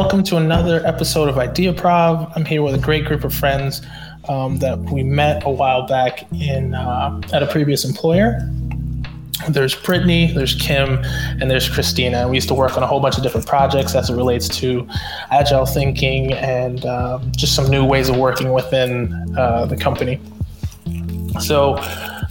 welcome to another episode of Idea Prov. I'm here with a great group of friends um, that we met a while back in uh, at a previous employer. There's Brittany, there's Kim, and there's Christina. We used to work on a whole bunch of different projects as it relates to agile thinking and uh, just some new ways of working within uh, the company. So,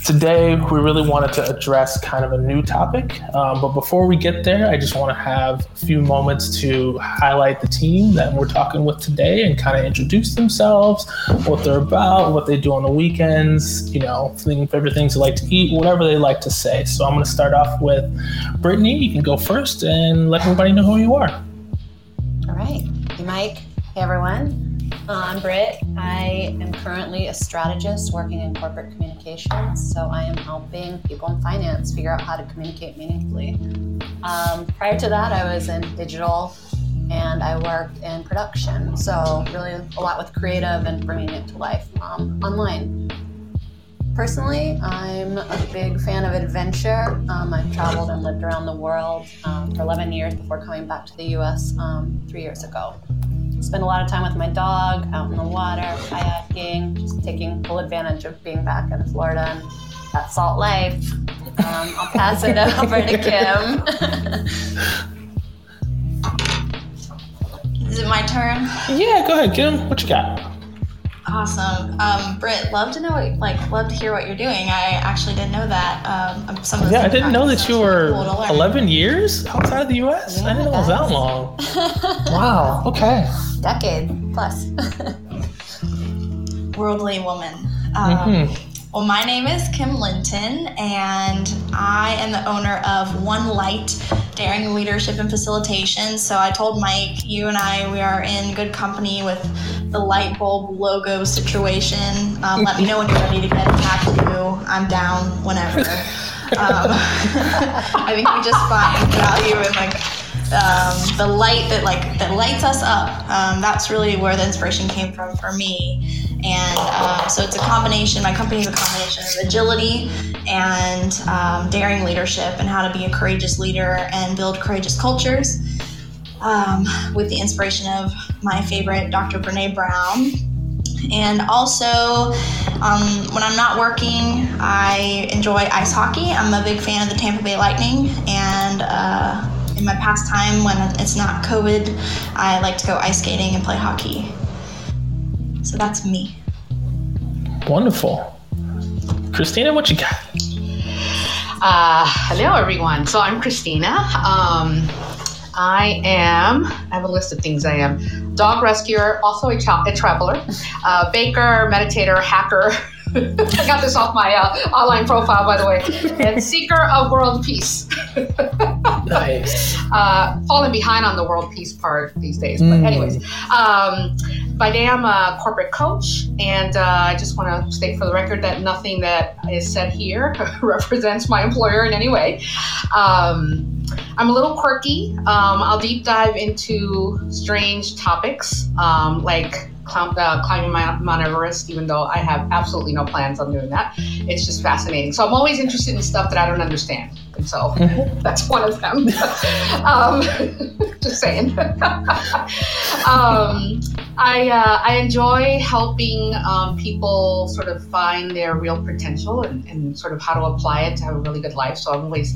Today, we really wanted to address kind of a new topic. Um, but before we get there, I just want to have a few moments to highlight the team that we're talking with today and kind of introduce themselves, what they're about, what they do on the weekends, you know, favorite things they like to eat, whatever they like to say. So I'm going to start off with Brittany. You can go first and let everybody know who you are. All right. Hey, Mike. Hey, everyone. I'm Britt. I am currently a strategist working in corporate communications. So I am helping people in finance figure out how to communicate meaningfully. Um, prior to that, I was in digital and I worked in production. So really a lot with creative and bringing it to life um, online. Personally, I'm a big fan of adventure. Um, I've traveled and lived around the world um, for 11 years before coming back to the US um, three years ago spend a lot of time with my dog out in the water, kayaking, just taking full advantage of being back in Florida and that salt life. Um, I'll pass it over to Kim. Is it my turn? Yeah, go ahead, Kim. What you got? Awesome, um, Britt. Love to know, what, like, love to hear what you're doing. I actually didn't know that. Um, some of yeah, I didn't know that you were cool 11 years outside of the U.S. Yeah, I didn't know it was that long. wow. Okay. Decade plus. Worldly woman. Um, mm-hmm. Well, my name is Kim Linton, and I am the owner of One Light Daring Leadership and Facilitation. So I told Mike, you and I, we are in good company with the light bulb logo situation. Um, let me know when you're ready to get attached to. I'm down whenever. Um, I think we just find value in like um, the light that like that lights us up. Um, that's really where the inspiration came from for me. And uh, so it's a combination. My company is a combination of agility and um, daring leadership, and how to be a courageous leader and build courageous cultures. Um, with the inspiration of my favorite, Dr. Brene Brown, and also, um, when I'm not working, I enjoy ice hockey. I'm a big fan of the Tampa Bay Lightning, and uh, in my pastime when it's not COVID, I like to go ice skating and play hockey. So that's me. Wonderful. Christina, what you got? Uh, hello, everyone. So I'm Christina. Um, I am, I have a list of things I am dog rescuer, also a, tra- a traveler, uh, baker, meditator, hacker. I got this off my uh, online profile, by the way. And seeker of world peace. nice. Uh, falling behind on the world peace part these days. But, mm. anyways, um, by day I'm a corporate coach, and uh, I just want to state for the record that nothing that is said here represents my employer in any way. Um, I'm a little quirky. Um, I'll deep dive into strange topics um, like uh, climbing Mount Everest, even though I have absolutely no plans on doing that. It's just fascinating. So I'm always interested in stuff that I don't understand. And so that's one of them. um, just saying. um, I, uh, I enjoy helping um, people sort of find their real potential and, and sort of how to apply it to have a really good life. So I'm always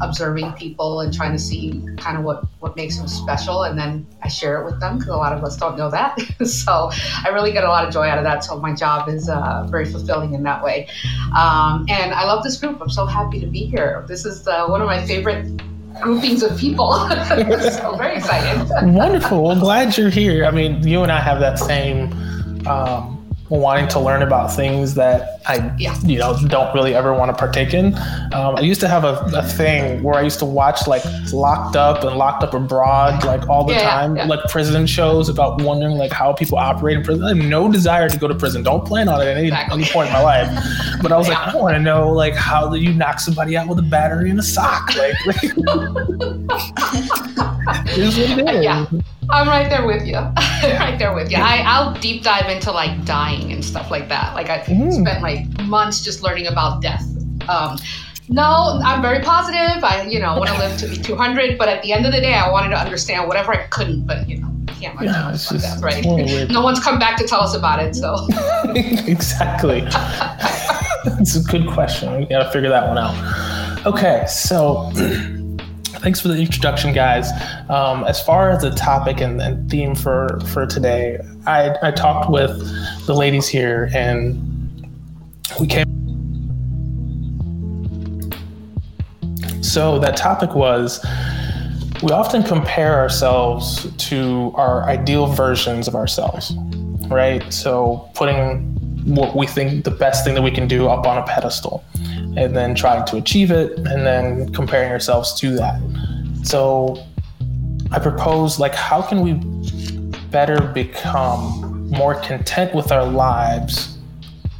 observing people and trying to see kind of what what makes them special and then i share it with them because a lot of us don't know that. So i really get a lot of joy out of that so my job is uh, very fulfilling in that way. Um, and i love this group i'm so happy to be here. This is uh, one of my favorite groupings of people. So very excited. Wonderful well glad you're here. I mean you and i have that same um, wanting to learn about things that I, yeah. you know, don't really ever want to partake in. Um, I used to have a, a, thing where I used to watch like Locked Up and Locked Up Abroad like all the yeah, time, yeah, like prison shows about wondering like how people operate in prison. I have no desire to go to prison. Don't plan on it at any, exactly. any point in my life. But I was like, I want to know like how do you knock somebody out with a battery and a sock? Like, like here's what it is. Yeah. I'm right there with you. right there with you. I, I'll deep dive into like dying and stuff like that. Like I mm. spent like months just learning about death. Um, no, I'm very positive. I, you know, want to live to be 200, but at the end of the day, I wanted to understand whatever I couldn't. But you know, can't yeah, it's just, that, right? No one's come back to tell us about it, so. exactly. it's a good question. We got to figure that one out. Okay, so thanks for the introduction, guys. Um, as far as the topic and, and, theme for for today, I, I talked with the ladies here, and we came. So that topic was we often compare ourselves to our ideal versions of ourselves, right? So putting what we think the best thing that we can do up on a pedestal and then trying to achieve it and then comparing ourselves to that. So I propose like how can we better become more content with our lives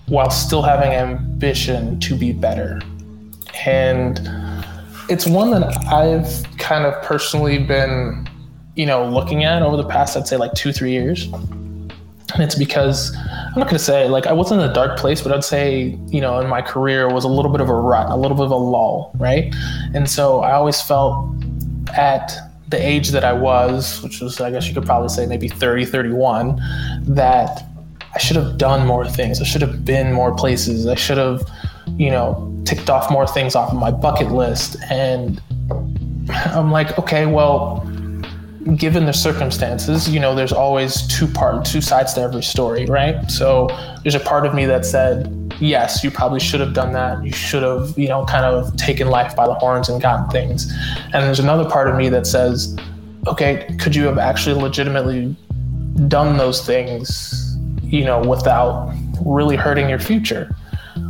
while still having ambition to be better? And it's one that I've kind of personally been, you know, looking at over the past, I'd say like two, three years. And it's because I'm not to say like I wasn't in a dark place, but I'd say, you know, in my career was a little bit of a rut, a little bit of a lull, right? And so I always felt at the age that I was, which was, I guess you could probably say maybe 30, 31, that I should have done more things. I should have been more places. I should have, you know, ticked off more things off of my bucket list. And I'm like, okay, well, given the circumstances, you know, there's always two part, two sides to every story, right? So there's a part of me that said, yes, you probably should have done that. You should have, you know, kind of taken life by the horns and gotten things. And there's another part of me that says, okay, could you have actually legitimately done those things, you know, without really hurting your future?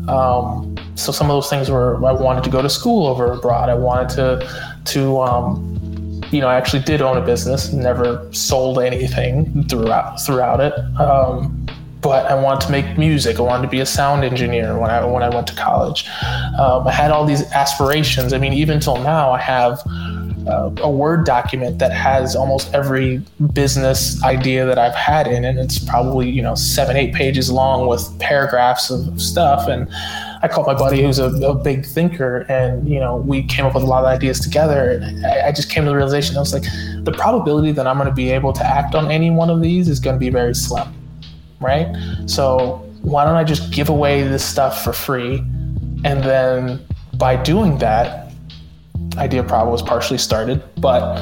Um, so some of those things were I wanted to go to school over abroad. I wanted to to um, you know I actually did own a business, never sold anything throughout throughout it. Um, but I wanted to make music. I wanted to be a sound engineer when I when I went to college. Um, I had all these aspirations. I mean, even till now, I have uh, a Word document that has almost every business idea that I've had in it. It's probably you know seven, eight pages long with paragraphs of stuff. And I called my buddy who's a, a big thinker, and you know we came up with a lot of ideas together. I, I just came to the realization I was like, the probability that I'm going to be able to act on any one of these is going to be very slim, right? So why don't I just give away this stuff for free, and then by doing that Idea Prava was partially started, but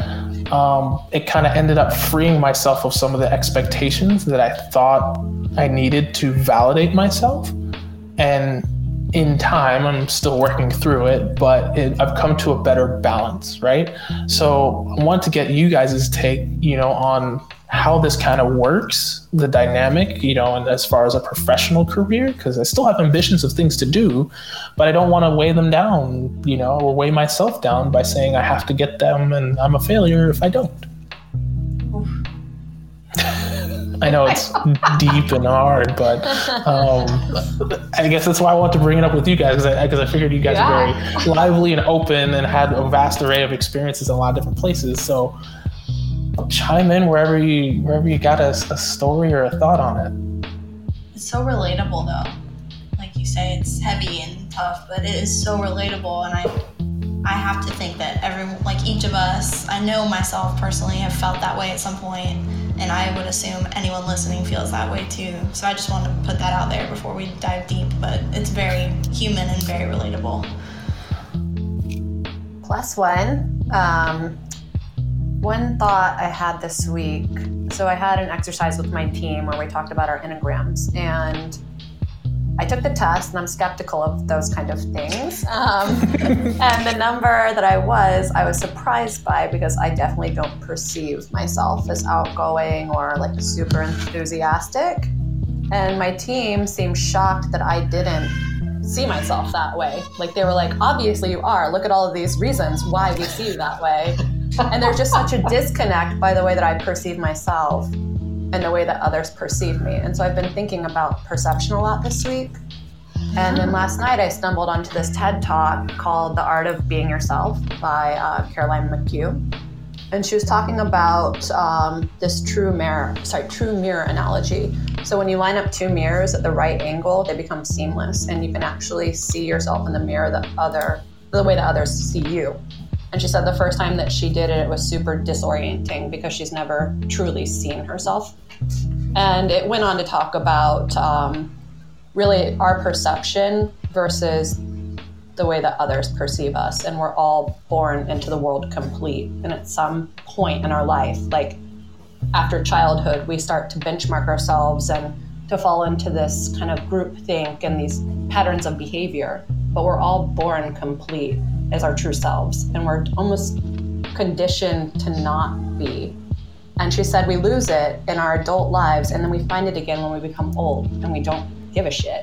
um, it kind of ended up freeing myself of some of the expectations that I thought I needed to validate myself. And in time, I'm still working through it, but it, I've come to a better balance, right? So I want to get you guys' take, you know, on how this kind of works, the dynamic, you know, and as far as a professional career, because I still have ambitions of things to do, but I don't want to weigh them down, you know, or weigh myself down by saying I have to get them and I'm a failure if I don't. I know it's deep and hard, but um, I guess that's why I want to bring it up with you guys because I, I figured you guys yeah. are very lively and open and had a vast array of experiences in a lot of different places. So chime in wherever you wherever you got a, a story or a thought on it. It's so relatable though. Like you say, it's heavy and tough, but it is so relatable, and I I have to think that every like each of us, I know myself personally have felt that way at some point, and I would assume anyone listening feels that way too. So I just want to put that out there before we dive deep, but it's very human and very relatable. Plus one. Um, one thought I had this week so I had an exercise with my team where we talked about our enneagrams, and I took the test, and I'm skeptical of those kind of things. Um, and the number that I was, I was surprised by because I definitely don't perceive myself as outgoing or like super enthusiastic. And my team seemed shocked that I didn't see myself that way. Like they were like, obviously you are. Look at all of these reasons why we see you that way and there's just such a disconnect by the way that I perceive myself and the way that others perceive me. And so I've been thinking about perception a lot this week. And then last night I stumbled onto this TED talk called The Art of Being Yourself by uh, Caroline McHugh. And she was talking about um, this true mirror, sorry, true mirror analogy. So when you line up two mirrors at the right angle, they become seamless, and you can actually see yourself in the mirror the other, the way that others see you And she said the first time that she did it, it was super disorienting because she's never truly seen herself. And it went on to talk about um, really our perception versus the way that others perceive us. And we're all born into the world complete. And at some point in our life, like after childhood, we start to benchmark ourselves and to fall into this kind of group think and these patterns of behavior. But we're all born complete as our true selves. And we're almost conditioned to not be. And she said we lose it in our adult lives and then we find it again when we become old and we don't give a shit.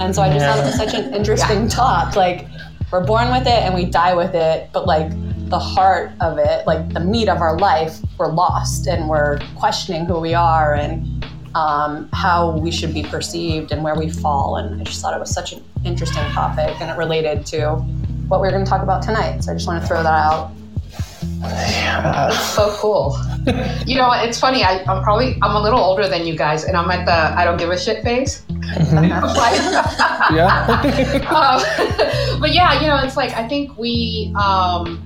And so I just thought it was such an interesting yeah. talk. Like, we're born with it and we die with it, but like the heart of it, like the meat of our life, we're lost and we're questioning who we are and um, how we should be perceived and where we fall. And I just thought it was such an interesting topic and it related to what we are going to talk about tonight. So I just want to throw that out. Yeah. That's so cool. you know, it's funny. I, am probably I'm a little older than you guys, and I'm at the I don't give a shit phase. Mm-hmm. yeah. um, but yeah, you know, it's like I think we um,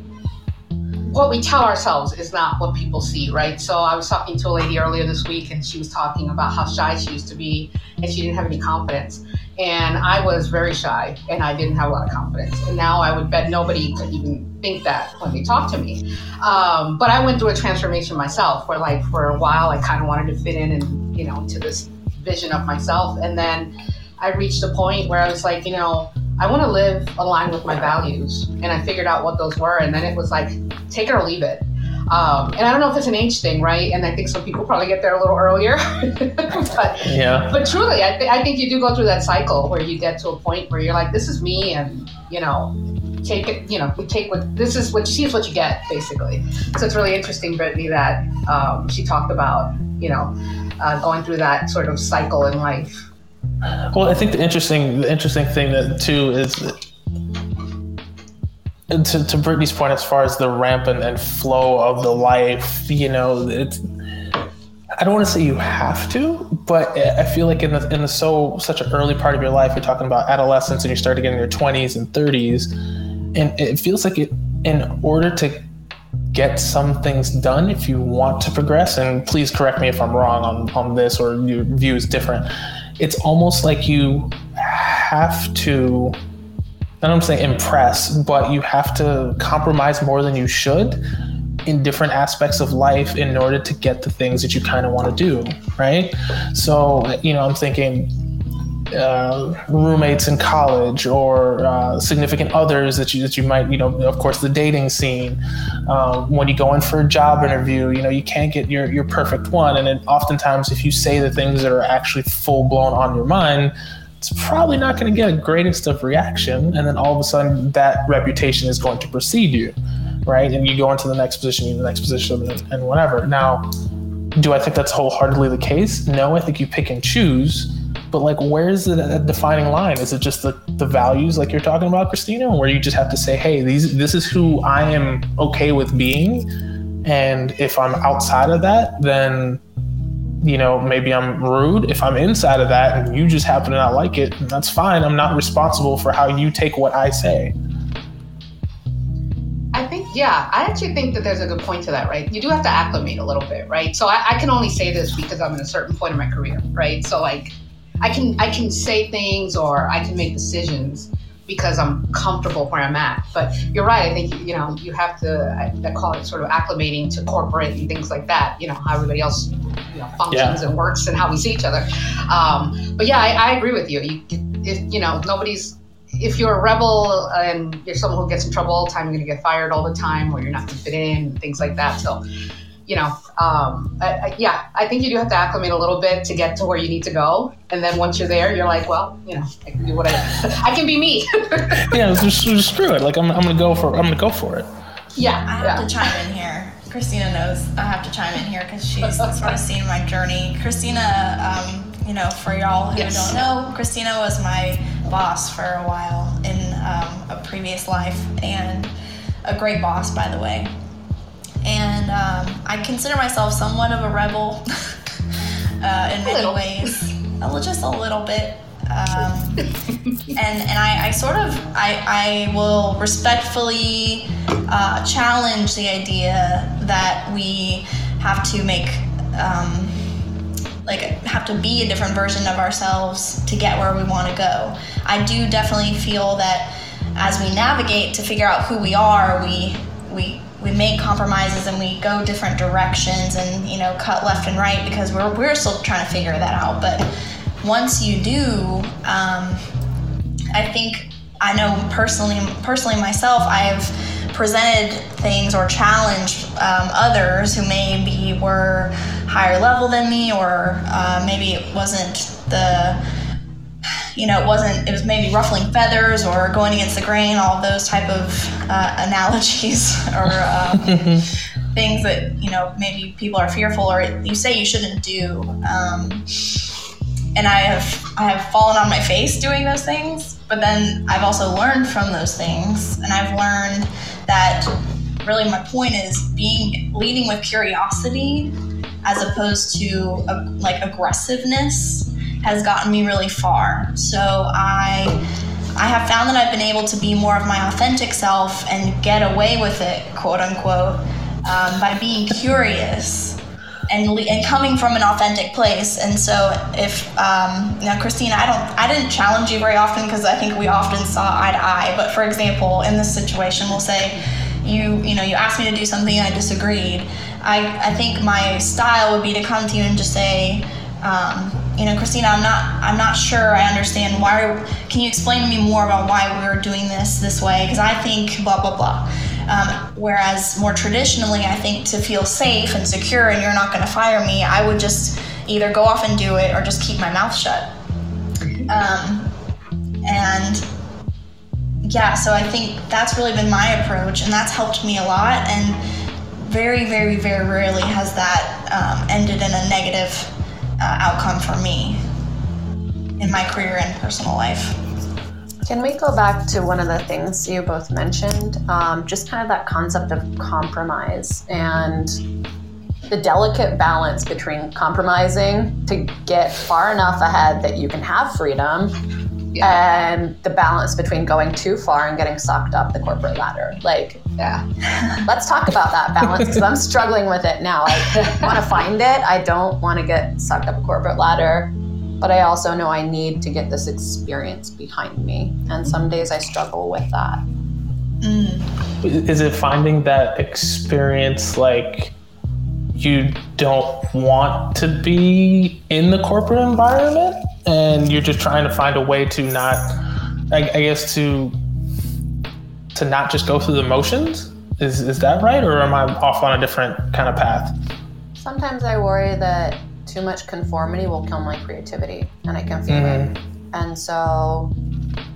what we tell ourselves is not what people see, right? So I was talking to a lady earlier this week, and she was talking about how shy she used to be, and she didn't have any confidence. And I was very shy, and I didn't have a lot of confidence. And now I would bet nobody could even think that when they talk to me. Um, but I went through a transformation myself, where like for a while I kind of wanted to fit in, and you know, to this vision of myself, and then I reached a point where I was like, you know I want to live aligned with my values. And I figured out what those were. And then it was like, take it or leave it. Um, and I don't know if it's an age thing, right? And I think some people probably get there a little earlier. but yeah. But truly, I, th- I think you do go through that cycle where you get to a point where you're like, this is me, and you know, take it. You know, we take what this is. What you see is what you get, basically. So it's really interesting, Brittany, that um, she talked about, you know, uh, going through that sort of cycle in life. Well, I think the interesting the interesting thing that too is to, to Brittany's point, as far as the ramp and, and flow of the life, you know, it's I don't want to say you have to, but I feel like in the in the so such an early part of your life, you're talking about adolescence and you start to getting your 20s and 30s, and it feels like it in order to get some things done if you want to progress and please correct me if i'm wrong on, on this or your view is different it's almost like you have to I don't say impress, but you have to compromise more than you should in different aspects of life in order to get the things that you kind of want to do, right? So, you know, I'm thinking uh, roommates in college or uh, significant others that you that you might you know of course the dating scene um, when you go in for a job interview you know you can't get your your perfect one and oftentimes if you say the things that are actually full blown on your mind it's probably not going to get a greatest of reaction and then all of a sudden that reputation is going to precede you right? And you go into the next position the next position and, whatever. Now do i think that's wholeheartedly the case? No i think you pick and choose but like where's the defining line? Is it just the, the values like you're talking about christina where you just have to say hey these this is who i am okay with being and if i'm outside of that then you know maybe i'm rude if i'm inside of that and you just happen to not like it that's fine i'm not responsible for how you take what i say I think, yeah, I actually think that there's a good point to that, right? You do have to acclimate a little bit, right? So I, I can only say this because I'm in a certain point in my career, right? So like, I can I can say things or I can make decisions because I'm comfortable where I'm at. But you're right. I think you know you have to. I, I call it sort of acclimating to corporate and things like that. You know how everybody else you know functions yeah. and works and how we see each other. Um, but yeah, I, I, agree with you. You if you know nobody's. If you're a rebel and you're someone who gets in trouble all the time, you're going to get fired all the time, or you're not going to fit in, things like that. So, you know, um, I, I, yeah, I think you do have to acclimate a little bit to get to where you need to go. And then once you're there, you're like, well, you know, I can do what I, I can be me. yeah, just, just screw it. Like I'm, I'm gonna go for, I'm gonna go for it. Yeah, I have yeah. to chime in here. Christina knows I have to chime in here because she's sort of seen my journey. Christina, um, you know, for y'all who yes. don't know, Christina was my boss for a while in um, a previous life, and a great boss, by the way and um, I consider myself somewhat of a rebel uh, in many ways, just a little bit. Um, and and I, I sort of I, I will respectfully uh, challenge the idea that we have to make um, like have to be a different version of ourselves to get where we want to go. I do definitely feel that as we navigate to figure out who we are, we we we make compromises and we go different directions and you know cut left and right because we're we're still trying to figure that out. But once you do, um, I think I know personally personally myself I've presented things or challenged um, others who maybe were higher level than me or uh, maybe it wasn't the you know, it wasn't, it was maybe ruffling feathers or going against the grain, all those type of uh, analogies or um, things that, you know, maybe people are fearful or you say you shouldn't do. Um, and I have, I have fallen on my face doing those things, but then I've also learned from those things. And I've learned that really my point is being, leading with curiosity as opposed to uh, like aggressiveness has gotten me really far. So I I have found that I've been able to be more of my authentic self and get away with it, quote unquote, um, by being curious and and coming from an authentic place. And so if um, now Christina, I don't I didn't challenge you very often because I think we often saw eye to eye. But for example, in this situation, we'll say you you know you asked me to do something I disagreed. I I think my style would be to come to you and just say. Um, you know, Christina, I'm not, I'm not sure I understand why. Can you explain to me more about why we're doing this this way? Because I think blah blah blah. Um, whereas more traditionally, I think to feel safe and secure, and you're not going to fire me, I would just either go off and do it or just keep my mouth shut. Um, and yeah, so I think that's really been my approach, and that's helped me a lot. And very, very, very rarely has that um, ended in a negative uh, outcome for me in my career and personal life. Can we go back to one of the things you both mentioned? Um, just kind of that concept of compromise and the delicate balance between compromising to get far enough ahead that you can have freedom yeah. and the balance between going too far and getting sucked up the corporate ladder. Like, yeah. let's talk about that balance because I'm struggling with it now. I want to find it. I don't want to get sucked up a corporate ladder, but I also know I need to get this experience behind me. And some days I struggle with that. Mm. Is it finding that experience like you don't want to be in the corporate environment and you're just trying to find a way to not, I, I guess, to to not just go through the motions? Is, is that right? Or am I off on a different kind of path? Sometimes I worry that too much conformity will kill my creativity and I can feel mm-hmm. it. And so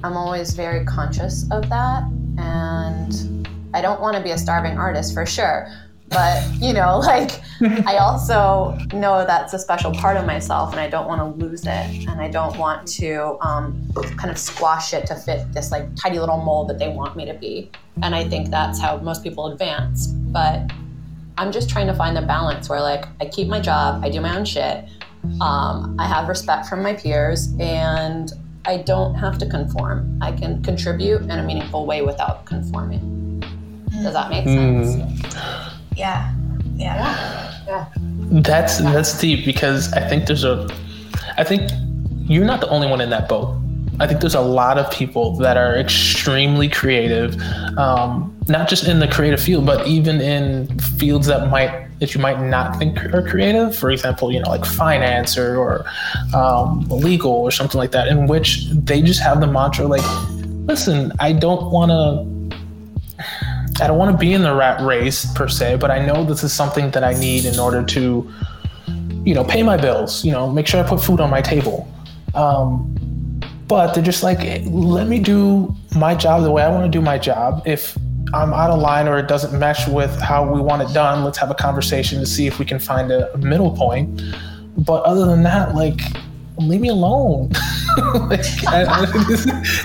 I'm always very conscious of that. And I don't want to be a starving artist for sure. But, you know, like I also know that's a special part of myself and I don't want to lose it. And I don't want to um, kind of squash it to fit this like tidy little mold that they want me to be. And I think that's how most people advance. But I'm just trying to find the balance where like I keep my job, I do my own shit, um, I have respect from my peers, and I don't have to conform. I can contribute in a meaningful way without conforming. Does that make sense? Mm. Yeah. Yeah. Yeah. That's that's deep because I think there's a I think you're not the only one in that boat. I think there's a lot of people that are extremely creative, um, not just in the creative field, but even in fields that might that you might not think are creative. For example, you know, like finance or, or um, legal or something like that, in which they just have the mantra like, "Listen, I don't want to." I don't want to be in the rat race per se, but I know this is something that I need in order to, you know, pay my bills. You know, make sure I put food on my table. Um, but they're just like, let me do my job the way I want to do my job. If I'm out of line or it doesn't mesh with how we want it done, let's have a conversation to see if we can find a, middle point. But other than that, like, leave me alone. like, I, I,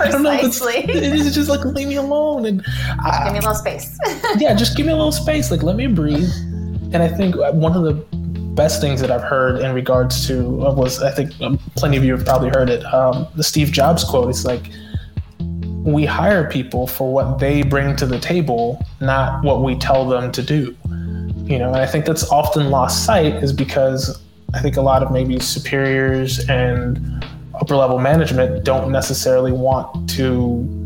I, don't know. It's, it's just like leave me alone and I, give me a little space. yeah, just give me a little space. Like let me breathe. And I think one of the best things that I've heard in regards to uh, was I think um, plenty of you have probably heard it. Um, the Steve Jobs quote. It's like we hire people for what they bring to the table, not what we tell them to do. You know, and I think that's often lost sight is because I think a lot of maybe superiors and upper level management don't necessarily want to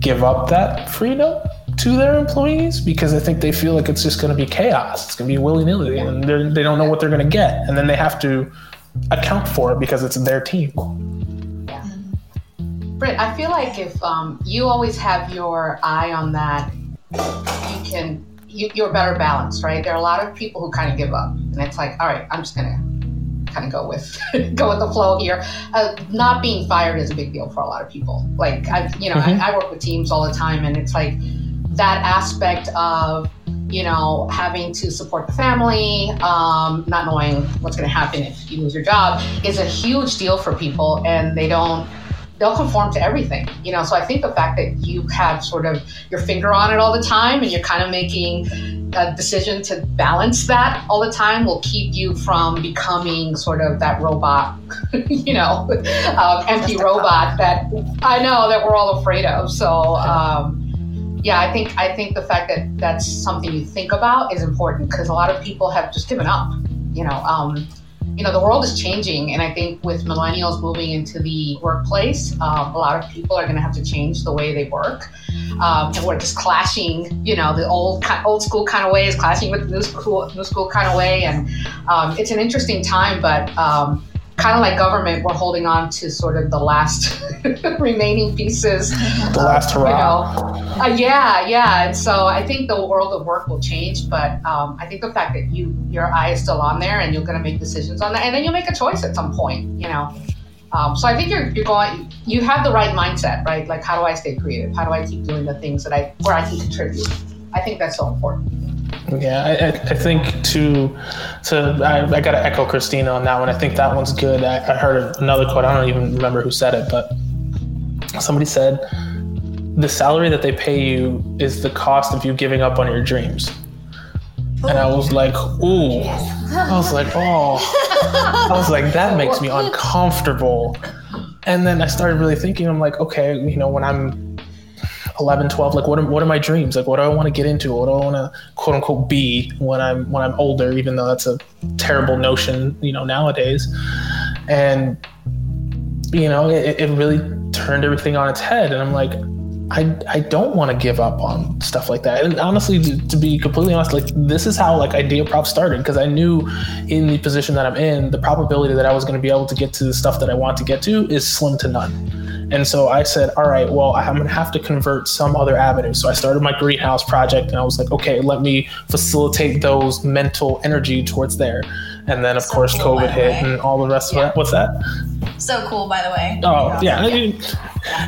give up that freedom to their employees because I think they feel like it's just going to be chaos. It's going to be willy nilly, and they're, don't know what they're going to get, and then they have to account for it because it's their team. Yeah. Britt, I feel like if um, you always have your eye on that, you can you, you're better balanced, right? There are a lot of people who kind of give up, and it's like, all right, I'm just gonna kind of go with go with the flow here. Uh, not being fired is a big deal for a lot of people. Like I, you know, mm-hmm. I, I work with teams all the time, and it's like that aspect of you know having to support the family, um, not knowing what's going to happen if you lose your job is a huge deal for people, and they don't they'll conform to everything you know? So i think the fact that you have sort of your finger on it all the time and you're kind of making a decision to balance that all the time will keep you from becoming sort of that robot you know? Um, empty robot that i know that we're all afraid of so um, yeah i think i think the fact that that's something you think about is important because a lot of people have just given up you know um, you know, the world is changing, and I think with millennials moving into the workplace, um, a lot of people are going to have to change the way they work. Um, and we're just clashing, you know, the old old school kind of way is clashing with the new school new school kind of way, and um, it's an interesting time, but um, kind of like government, we're holding on to sort of the last remaining pieces. The last hurrah. You know. uh, yeah, yeah. And so I think the world of work will change, but um, I think the fact that you your eye is still on there and you're going to make decisions on that, and then you'll make a choice at some point. You know. Um, so I think you're you're going. You have the right mindset, right? Like, how do I stay creative? How do I keep doing the things that I where I can contribute? I think that's so important. Yeah, I, I think to to I, I got to echo Christina on that one. I think that one's good. I, I heard another quote. I don't even remember who said it, but somebody said the salary that they pay you is the cost of you giving up on your dreams. And I was like, ooh. I was like, oh. I was like, that makes me uncomfortable. And then I started really thinking, I'm like, okay, you know, when I'm 11 12 like what are, what are my dreams? Like what do i want to get into? What do i want to quote unquote be when i'm when i'm older even though that's a terrible notion you know nowadays. And you know it, it really turned everything on its head. And i'm like I, I don't want to give up on stuff like that. And honestly, to, to be completely honest, like this is how like IdeaProv started because I knew in the position that I'm in, the probability that I was going to be able to get to the stuff that I want to get to is slim to none. And so I said, all right, well, I'm going to have to convert some other avenue. So I started my greenhouse project and I was like, okay, let me facilitate those mental energy towards there. And then, of so course, COVID hit and all the rest yeah. of it. What's that? So cool, by the way. Oh, yeah. yeah.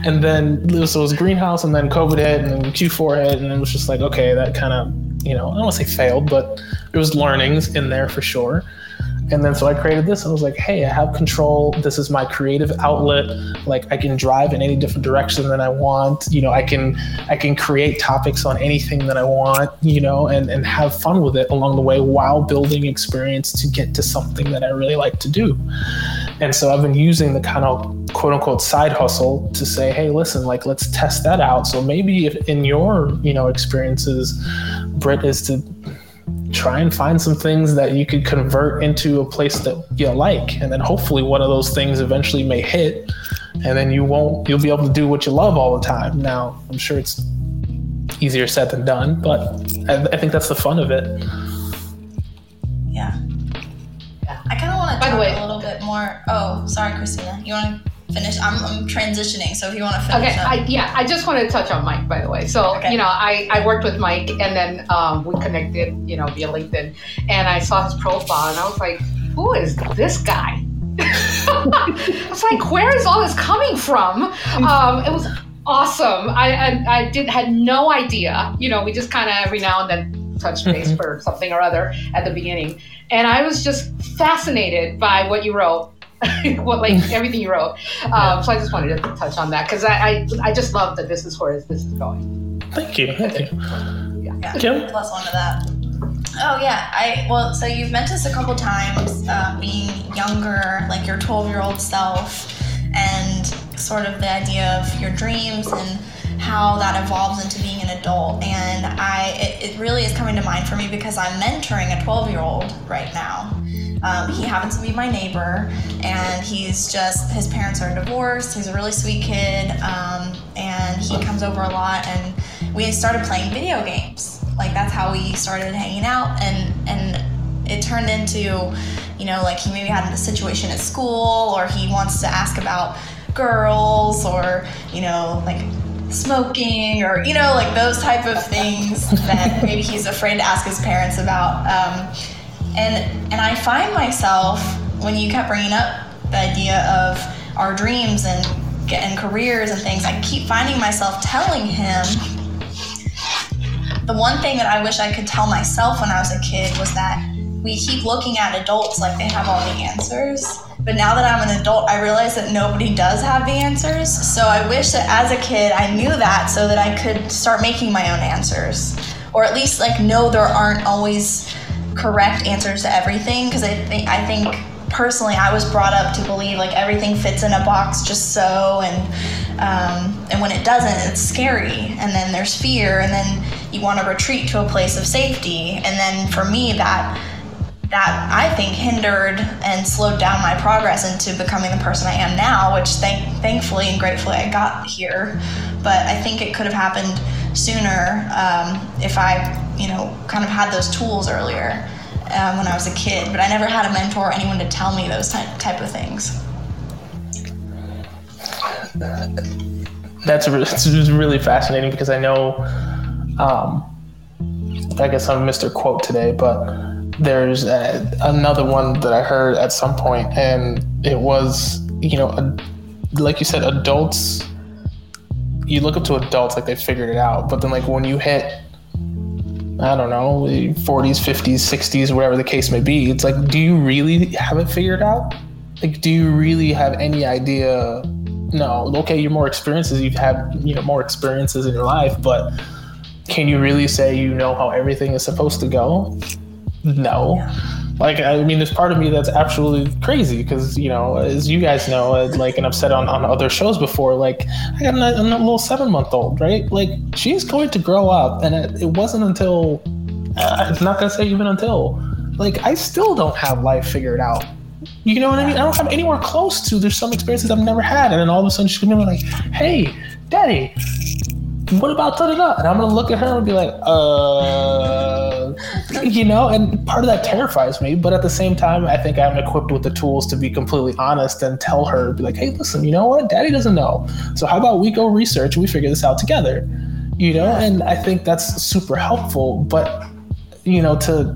And then so it was greenhouse and then COVID hit and then Q4 hit. And it was just like, okay, that kind of, you know, I don't want to say failed, but there was learnings in there for sure. And then so I created this I was like, hey, I have control. This is my creative outlet. Like I can drive in any different direction that I want. You know, I can I can create topics on anything that I want, you know, and, and have fun with it along the way while building experience to get to something that I really like to do. And so I've been using the kind of quote unquote side hustle to say, hey, listen, like let's test that out. So maybe if in your, you know, experiences, Britt is to try and find some things that you could convert into a place that you like. And then hopefully one of those things eventually may hit and then you won't you'll be able to do what you love all the time. Now i'm sure it's easier said than done but i, I think that's the fun of it. Yeah. Yeah. I kind of want to talk a little bit more. Oh sorry christina. You want to finish. I'm, I'm transitioning, so if you want to finish. Okay, I, yeah, I just wanted to touch on Mike, by the way. So, okay. you know, I, I worked with Mike and then um, we connected, you know, via LinkedIn, and I saw his profile and I was like, who is this guy? I was like, where is all this coming from? Um, it was awesome. I, I, I did had no idea. You know, we just kind of every now and then touch base mm-hmm. for something or other at the beginning, and I was just fascinated by what you wrote what like everything you wrote. Um, so I just wanted to touch on that because I, I, I just love that this is where this is going. Thank you. Thank you. Yeah. yeah. Kim? Plus one to that. Oh yeah, I well. So you've mentioned this a couple times, uh, being younger, like your 12 year old self, and sort of the idea of your dreams and how that evolves into being an adult. And I, it, it really is coming to mind for me because I'm mentoring a 12 year old right now. Um, he happens to be my neighbor, and he's just his parents are divorced. He's a really sweet kid, um, and he comes over a lot. And we started playing video games. Like that's how we started hanging out, and and it turned into, you know, like he maybe had a situation at school, or he wants to ask about girls, or you know, like smoking or you know like those type of things that maybe he's afraid to ask his parents about um, and and I find myself when you kept bringing up the idea of our dreams and getting careers and things, I keep finding myself telling him the one thing that I wish I could tell myself when I was a kid was that we keep looking at adults like they have all the answers. But now that I'm an adult, I realize that nobody does have the answers. So I wish that as a kid I knew that so that I could start making my own answers. Or at least like know there aren't always correct answers to everything because I think I think personally I was brought up to believe like everything fits in a box just so and um, and when it doesn't it's scary. And then there's fear and then you want to retreat to a place of safety. And then for me that that I think hindered and slowed down my progress into becoming the person I am now which thank thankfully and gratefully I got here. But I think it could have happened sooner um, if I you know, kind of had those tools earlier um, when I was a kid, but I never had a mentor or anyone to tell me those type, type of things. That's it's really fascinating because I know, um, I guess I'm Mr. Quote today, but there's a, another one that I heard at some point, and it was, you know, a, like you said, adults. You look up to adults like they figured it out, but then like when you hit I don't know, 40s, 50s, 60s, whatever the case may be. It's like, do you really have it figured out? Like, do you really have any idea? No, okay, you're more experiences, you've had, you know, more experiences in your life, but can you really say you know how everything is supposed to go? No. Like, I mean, there's part of me that's absolutely crazy because, you know, as you guys know, like, and I've said on, on other shows before, like, I got a, a little seven month old, right? Like, she's going to grow up. And it, it wasn't until, uh, I'm not to say even until, like, I still don't have life figured out. You know what I mean? I don't have anywhere close to. There's some experiences I've never had. And then all of a sudden she's to be like, hey, daddy, what about da da da? And I'm gonna look at her and be like, uh, you know, and part of that terrifies me. But at the same time, I think I'm equipped with the tools to be completely honest and tell her, be like, hey, listen, you know what? Daddy doesn't know. So how about we go research and we figure this out together? You know, and I think that's super helpful. But you know, to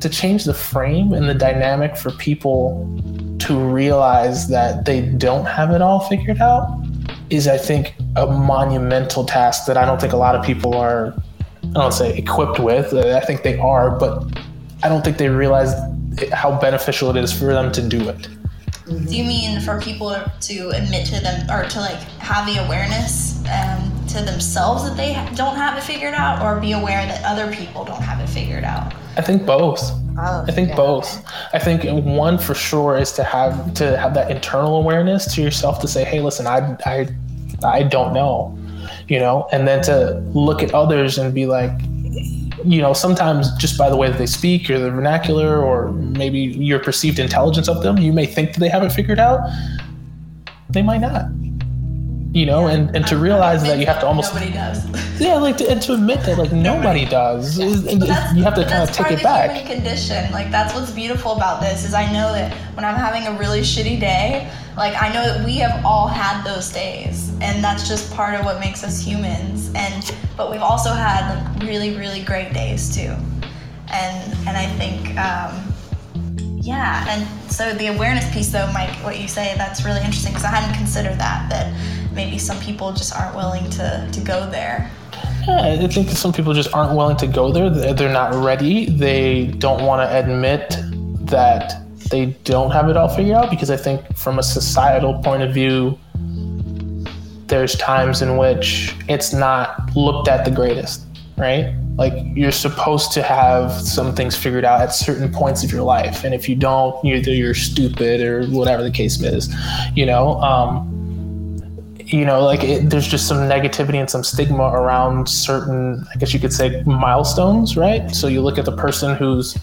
to change the frame and the dynamic for people to realize that they don't have it all figured out is, I think, a monumental task that I don't think a lot of people are, I don't say equipped with. I think they are, but I don't think they realize how beneficial it is for them to do it. Do you mean for people to admit to them or to like have the awareness um, to themselves that they don't have it figured out, or be aware that other people don't have it figured out? I think both. Oh, I think yeah. both. I think one for sure is to have to have that internal awareness to yourself to say, "Hey, listen, I I I don't know," you know, and then to look at others and be like, you know, sometimes just by the way that they speak or the vernacular or maybe your perceived intelligence of them, you may think that they have it figured out. They might not you know, yeah, and, and to realize that you have to almost nobody does. Yeah, like to, and to admit that like nobody, nobody does. Yeah. you have to kind of take it back. Human condition. Like that's what's beautiful about this is I know that when I'm having a really shitty day, like I know that we have all had those days, and that's just part of what makes us humans. And but we've also had like really really great days too, and and I think. Um, yeah, and so the awareness piece, though, Mike, what you say, that's really interesting because I hadn't considered that. That maybe some people just aren't willing to, to go there. Yeah, I think some people just aren't willing to go there. They're not ready. They don't want to admit that they don't have it all figured out because I think, from a societal point of view, there's times in which it's not looked at the greatest, right? Like you're supposed to have some things figured out at certain points of your life, and if you don't, either you're stupid or whatever the case is, you know. Um, you know, like it, there's just some negativity and some stigma around certain, I guess you could say, milestones, right? So you look at the person who's,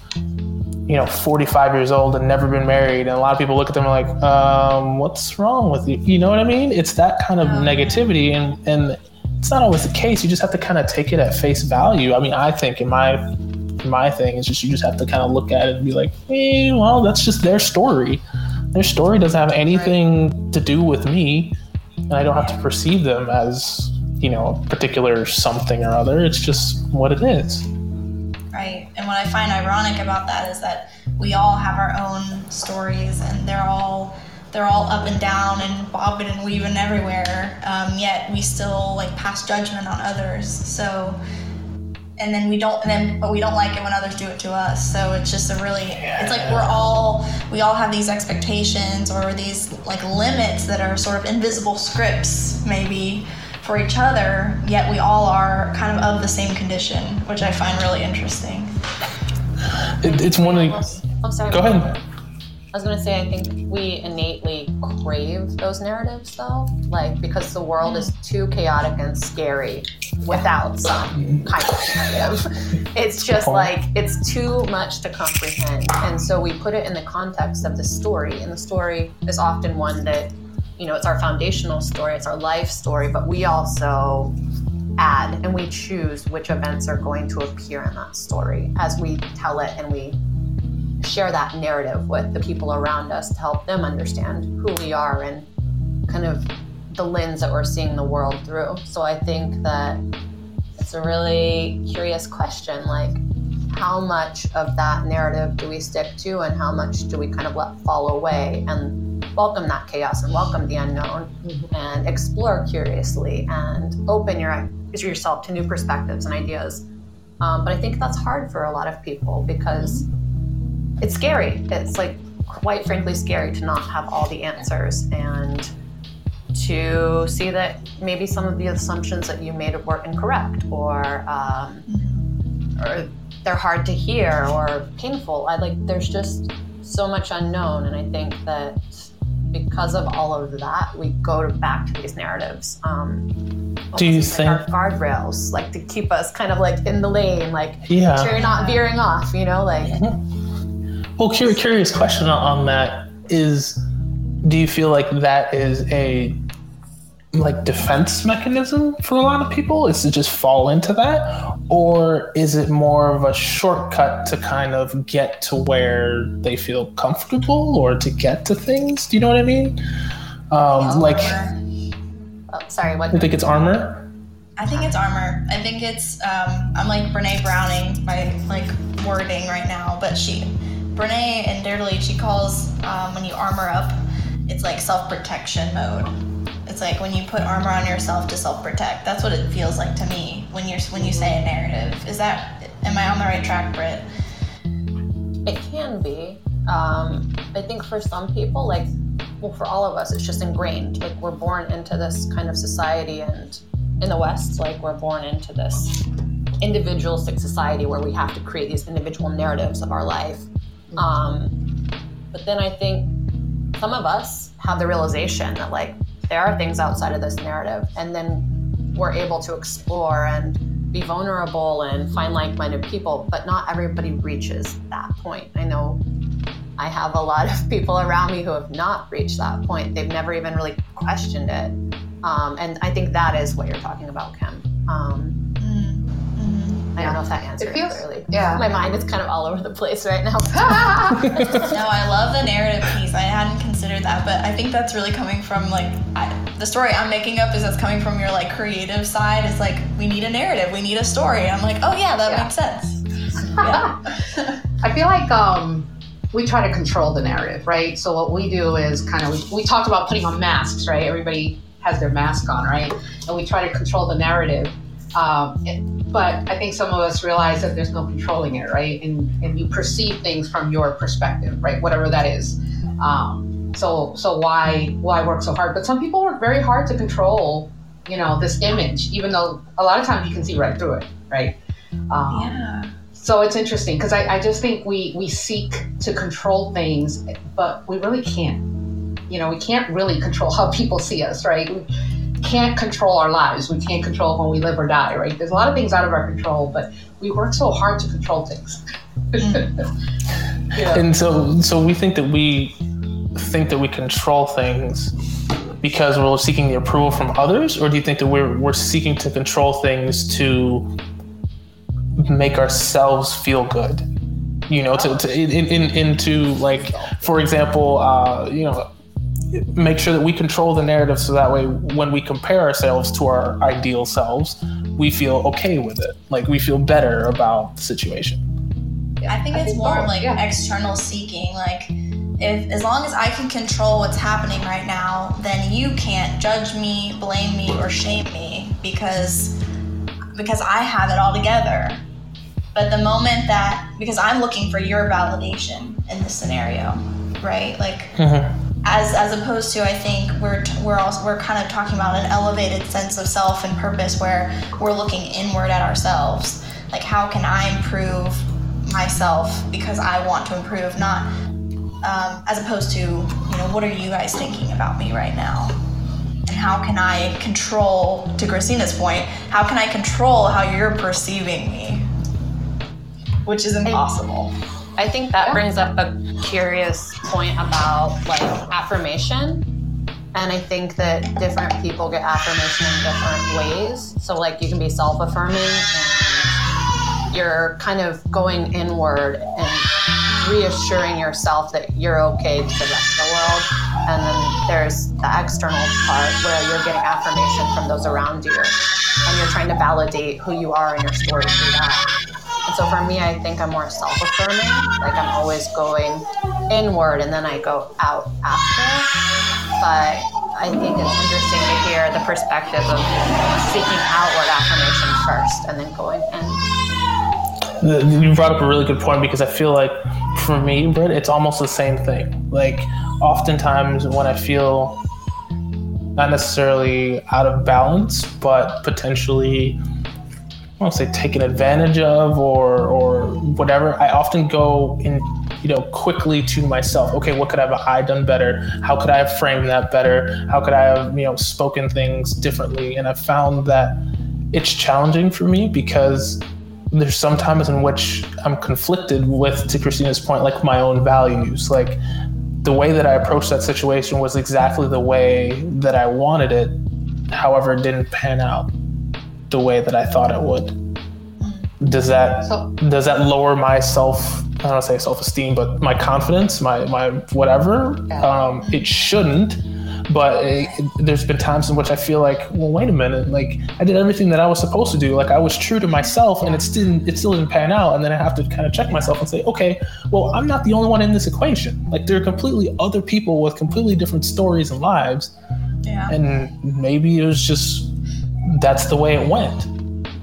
you know, 45 years old and never been married, and a lot of people look at them like, um, what's wrong with you? You know what I mean? It's that kind of negativity, and and it's not always the case. You just have to kind of take it at face value. I mean, I think in my my thing is just you just have to kind of look at it and be like, eh, well, that's just their story. Their story doesn't have anything to do with me, and I don't have to perceive them as you know a particular something or other. It's just what it is. Right. And what I find ironic about that is that we all have our own stories, and they're all they're all up and down and bobbing and weaving everywhere. Um, yet we still like pass judgment on others. So and then we don't and then but we don't like it when others do it to us so it's just a really it's like we're all we all have these expectations or these like limits that are sort of invisible scripts maybe for each other yet we all are kind of of the same condition which i find really interesting It, it's one of the. I'm sorry. Go ahead. I was gonna say I think we innately crave those narratives though, like because the world is too chaotic and scary without some kind of narrative. It's just like it's too much to comprehend, and so we put it in the context of the story, and the story is often one that you know it's our foundational story, it's our life story, but we also add and we choose which events are going to appear in that story as we tell it and we share that narrative with the people around us to help them understand who we are and kind of the lens that we're seeing the world through. So I think that it's a really curious question like how much of that narrative do we stick to and how much do we kind of let fall away and welcome that chaos and welcome the unknown and explore curiously and open your yourself to new perspectives and ideas. Um, but I think that's hard for a lot of people because it's scary. It's like quite frankly scary to not have all the answers and to see that maybe some of the assumptions that you made were incorrect or um, or they're hard to hear or painful. I like there's just so much unknown, and I think that because of all of that, we go to back to these narratives. Um, Do you like think- our guardrails, like to keep us kind of like in the lane, like Yeah. so you're not veering off, you know, like Well, curious, curious question on- on that is: Do you feel like that is a like defense mechanism for a lot of people? Is to just fall into that, or is it more of a shortcut to kind of get to where they feel comfortable or to get to things? Do you know what I mean? Um, like, oh, sorry, what? I think it's armor. I think it's armor. I think it's um, I'm like Brene Browning by like wording right now, but she Brene and Dare she calls um, when you armor up, it's like self protection mode. It's like when you put armor on yourself to self protect. That's what it feels like to me when you're when you say a narrative. Is that am I on the right track, Britt? It can be. Um, I think for some people, like, well, for all of us, it's just ingrained. Like, we're born into this kind of society, and in the West, like, we're born into this individualistic society where we have to create these individual narratives of our life. Um, but then I think some of us have the realization that, like, there are things outside of this narrative, and then we're able to explore and be vulnerable and find like-minded people but not everybody reaches that point. I know i have a lot of people around me who have not reached that point. They've never even really questioned it. Um, and i think that is what you're talking about kim. Um. I don't know if that answers. It feels- clearly yeah. my mind is kind of all over the place right now No, I love the narrative piece. I hadn't considered that, but I think that's really coming from like I, the story I'm making up is that's coming from your like creative side. It's like we need a narrative, we need a story. I'm like, oh yeah, that Yeah. makes sense. I feel like um, we try to control the narrative, right? So what we do is kind of we, we talked about putting on masks, right? Everybody has their mask on, right? And we try to control the narrative. Um, it- but I think some of us realize that there's no controlling it, right? And and you perceive things from your perspective, right? Whatever that is. Um, so so why why work so hard? But some people work very hard to control, you know, this image, even though a lot of times you can see right through it, right? Um, Yeah. so it's interesting because I, I just think we we seek to control things, but we really can't. You know, we can't really control how people see us, right? We, can't control our lives. We can't control when we live or die, right? There's a lot of things out of our control, but we work so hard to control things. yeah. And so, so we think that we think that we control things because we're seeking the approval from others, or do you think that we're we're seeking to control things to make ourselves feel good? You know, to, to in, in, into like, for example, uh, you know, make sure that we control the narrative so that way when we compare ourselves to our ideal selves, we feel okay with it. Like we feel better about the situation. I think it's more like yeah. external seeking. Like, if as long as I can control what's happening right now, then you can't judge me, blame me, or shame me because because I have it all together. But the moment that because I'm looking for your validation in this scenario, right? Like. Mm-hmm as as opposed to I think we're we're also we're kind of talking about an elevated sense of self and purpose where we're looking inward at ourselves. Like how can I improve myself because I want to improve not um, as opposed to you know what are you guys thinking about me right now? And how can I control to Christina's point how can I control how you're perceiving me? Which is impossible. I think that brings up a curious point about like affirmation. And I think that different people get affirmation in different ways. So, like, you can be self affirming and you're kind of going inward and reassuring yourself that you're okay to the rest of the world. And then there's the external part where you're getting affirmation from those around you and you're trying to validate who you are and your story through that. So for me, I think I'm more self affirming. Like I'm always going inward and then I go out after. But I think it's interesting to hear the perspective of seeking outward affirmation first and then going in. You brought up a really good point because I feel like for me, it's almost the same thing. Like oftentimes when I feel not necessarily out of balance, but potentially I won't say taken advantage of or or whatever. I often go in, you know, quickly to myself. Okay, what could I have I done better? How could I have framed that better? How could I have, you know, spoken things differently? And I've found that it's challenging for me because there's some times in which I'm conflicted with, to Christina's point, like my own values. Like the way that I approached that situation was exactly the way that I wanted it. However, it didn't pan out the way that I thought it would. Does that so, does that lower my self? I don't say self esteem, but my confidence, my my whatever. Um, it shouldn't. But it, there's been times in which I feel like, well, wait a minute, like I did everything that I was supposed to do. Like I was true to myself, and it still it still didn't pan out. And then I have to kind of check myself and say, okay, well, I'm not the only one in this equation. Like there are completely other people with completely different stories and lives. Yeah. And maybe it was just that's the way it went.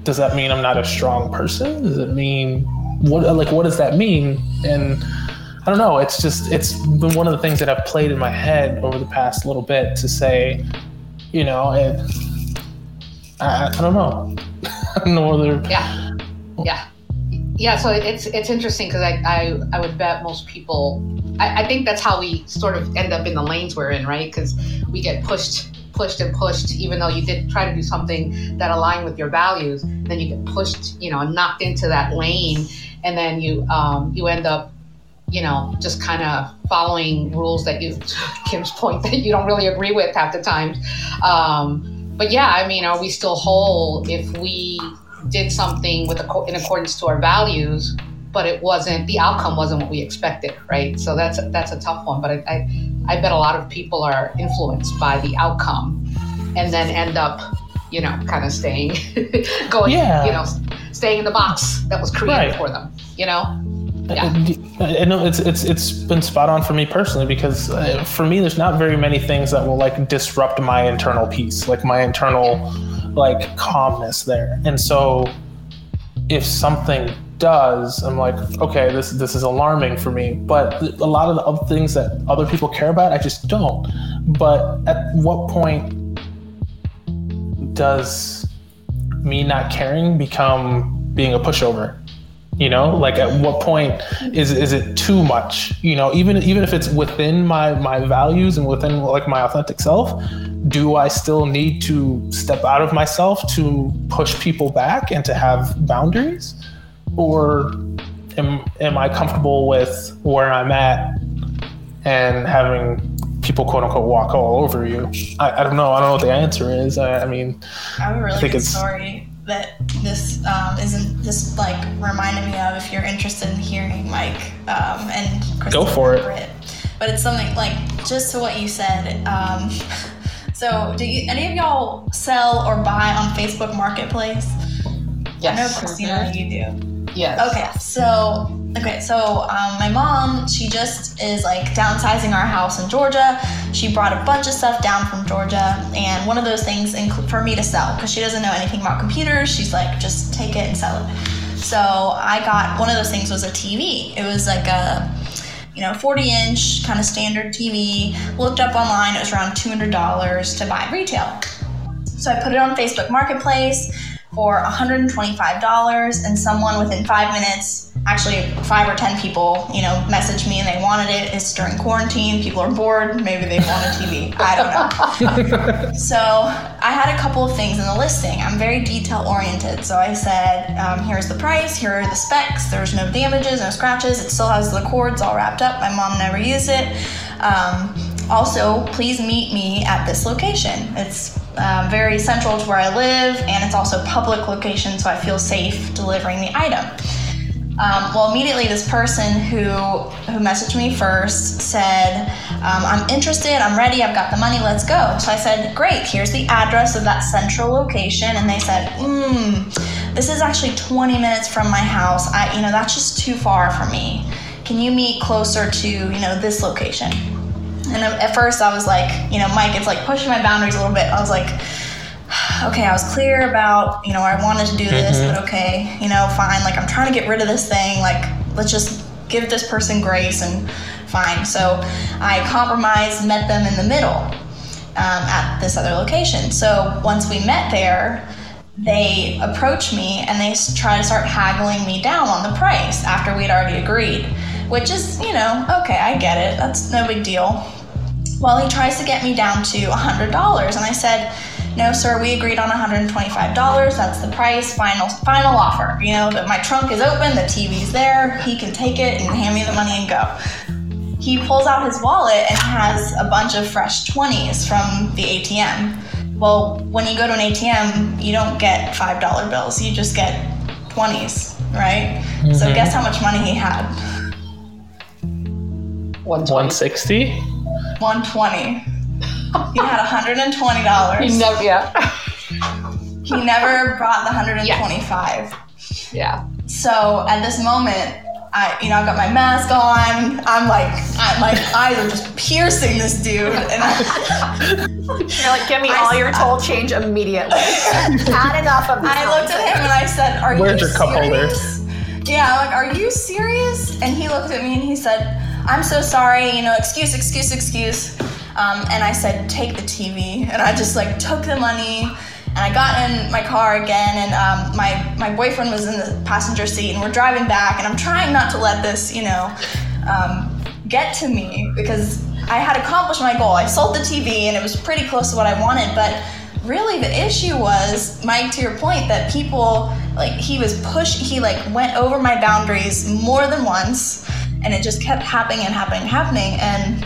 Does that mean I'm not a strong person? Does it mean what like what does that mean? And I don't know. It's just it's been one of the things that I've played in my head over the past little bit to say, you know, it, I, I don't know. Know whether yeah yeah yeah. So it's it's interesting because I, I I would bet most people I, I think that's how we sort of end up in the lanes we're in, right? Because we get pushed pushed and pushed, even though you did try to do something that aligned with your values, then you get pushed, you know, knocked into that lane, and then you um, you end up, you know, just kind of following rules that you, Kim's point, that you don't really agree with half the time. Um, but yeah, I mean, are we still whole if we did something with in accordance to our values? but it wasn't the outcome wasn't what we expected right so that's that's a tough one but I, I, I bet a lot of people are influenced by the outcome and then end up you know kind of staying going yeah. you know staying in the box that was created right. for them you know yeah. I know it's it's it's been spot on for me personally because uh, for me there's not very many things that will like disrupt my internal peace like my internal like calmness there and so if something does, I'm like, okay, this this is alarming for me. But a lot of the other things that other people care about, I just don't. But at what point does me not caring become being a pushover? You know, like at what point is is it too much? You know, even even if it's within my my values and within like my authentic self, do I still need to step out of myself to push people back and to have boundaries? Or am, am I comfortable with where I'm at and having people quote unquote walk all over you? I, I don't know. I don't know what the answer is. I, I mean, I have a really think good it's- story that this um, isn't this like reminded me of if you're interested in hearing Mike um, and Christine Go for it. Britt. But it's something like just to what you said. Um, so, do you, any of y'all sell or buy on Facebook Marketplace? I know Yes. Christina, you do. Yes. Okay, so okay, so um, my mom, she just is like downsizing our house in Georgia. She brought a bunch of stuff down from Georgia, and one of those things inclu- for me to sell because she doesn't know anything about computers. She's like, just take it and sell it. So I got one of those things was a TV. It was like a you know 40 inch kind of standard TV. Looked up online, it was around $200 to buy retail. So I put it on Facebook Marketplace for $125, and someone within five minutes, actually five or ten people, you know, messaged me and they wanted it. It's during quarantine, people are bored, maybe they want a TV. I don't know. so I had a couple of things in the listing. I'm very detail oriented, so I said, um, here's the price, here are the specs. There's no damages, no scratches. It still has the cords all wrapped up. My mom never used it. Um, also, please meet me at this location. It's um, very central to where I live, and it's also a public location, so I feel safe delivering the item. Um, well, immediately this person who who messaged me first said, um, "I'm interested. I'm ready. I've got the money. Let's go." So I said, "Great. Here's the address of that central location." And they said, "Hmm, this is actually 20 minutes from my house. I, you know, that's just too far for me. Can you meet closer to, you know, this location?" And at first I was like, you know, Mike, it's like pushing my boundaries a little bit. I was like, okay, I was clear about, you know, I wanted to do this, but okay, you know, fine. Like, I'm trying to get rid of this thing. Like, let's just give this person grace and fine. So I compromised, met them in the middle um, at this other location. So once we met there, they approached me and they tried to start haggling me down on the price after we'd already agreed, which is, you know, okay, I get it. That's no big deal. Well, he tries to get me down to $100, and I said, no, sir, we agreed on $125. That's the price, final final offer. You know, that my trunk is open, the TV's there, he can take it and hand me the money and go. He pulls out his wallet and has a bunch of fresh 20s from the ATM. Well, when you go to an ATM, you don't get $5 bills, you just get 20s, right? So mm-hmm. guess how much money he had? One 160? 120. He had $120. You never, yeah. He never brought the 125. Yeah. So at this moment, I, you know, I've got my mask on. I'm like, I, my eyes are just piercing this dude, and I, You're like, give me I all your toll change immediately. Had enough of this. I looked at him and I said, "Are Where's you your cup holder?" serious?" Yeah, I'm like, "Are you serious?" And he looked at me and he said, "I'm so sorry. You know, excuse, excuse, excuse." Um, and I said, "Take the TV," and I just like took the money. And I got in my car again, and um, my my boyfriend was in the passenger seat, and we're driving back. And I'm trying not to let this, you know, um, get to me because I had accomplished my goal. I sold the TV, and it was pretty close to what I wanted. But really, the issue was, Mike, to your point, that people like he was push. He like went over my boundaries more than once, and it just kept happening and happening and happening. And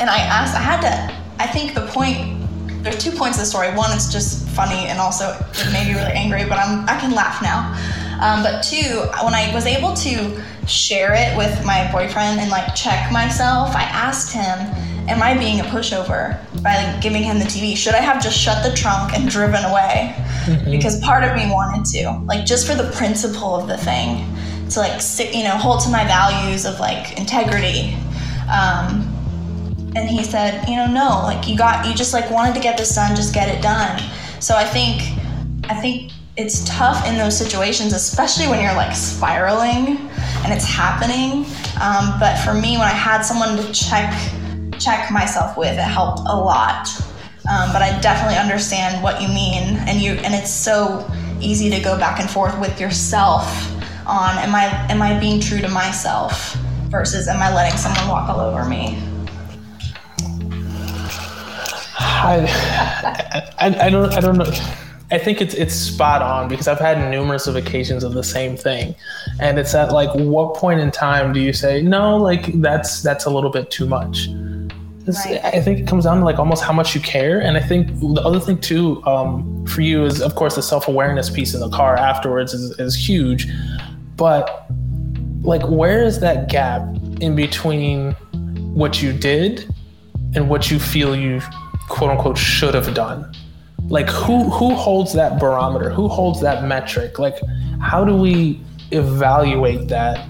and I asked, I had to. I think the point. There's two points of the story. One, it's just funny, and also it made me really angry. But I'm I can laugh now. Um, but two, when I was able to share it with my boyfriend and like check myself, I asked him, "Am I being a pushover by like giving him the TV? Should I have just shut the trunk and driven away?" Because part of me wanted to, like, just for the principle of the thing, to like sit, you know, hold to my values of like integrity. Um, and he said, you know, no, like you got, you just like wanted to get this done, just get it done. So I think, I think it's tough in those situations, especially when you're like spiraling and it's happening. Um, but for me, when I had someone to check, check myself with, it helped a lot. Um, but I definitely understand what you mean, and you, and it's so easy to go back and forth with yourself on, am I, am I being true to myself versus am I letting someone walk all over me? I, I, I don't I don't know. I think it's it's spot on because I've had numerous of occasions of the same thing, and it's at like what point in time do you say no? Like that's that's a little bit too much. Right. I think it comes down to like almost how much you care, and I think the other thing too um, for you is of course the self awareness piece in the car afterwards is, is huge, but like where is that gap in between what you did and what you feel you quote unquote should have done? like who who holds that barometer? Who holds that metric? Like how do we evaluate that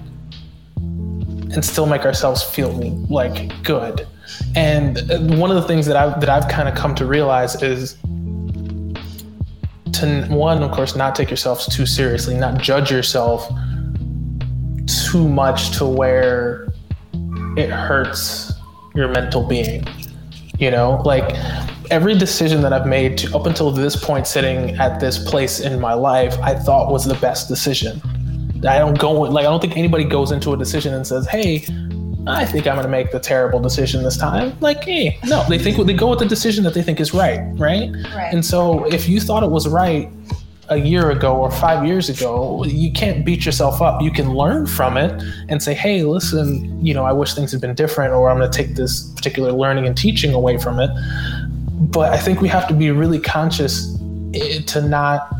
and still make ourselves feel like good? And one of the things that i that i've kind of come to realize is to one of course not take yourself too seriously not judge yourself too much to where it hurts your mental being you know like every decision that I've made to, up until this point, sitting at this place in my life, I thought was the best decision. I don't go like I don't think anybody goes into a decision and says, "Hey, I think I'm going to make the terrible decision this time." Like, hey, no, they think they go with the decision that they think is right, right? Right. And so, if you thought it was right a year ago or five years ago, you can't beat yourself up. You can learn from it and say, "Hey, listen, you know, I wish things had been different," or "I'm going to take this particular learning and teaching away from it." but I think we have to be really conscious eh, to not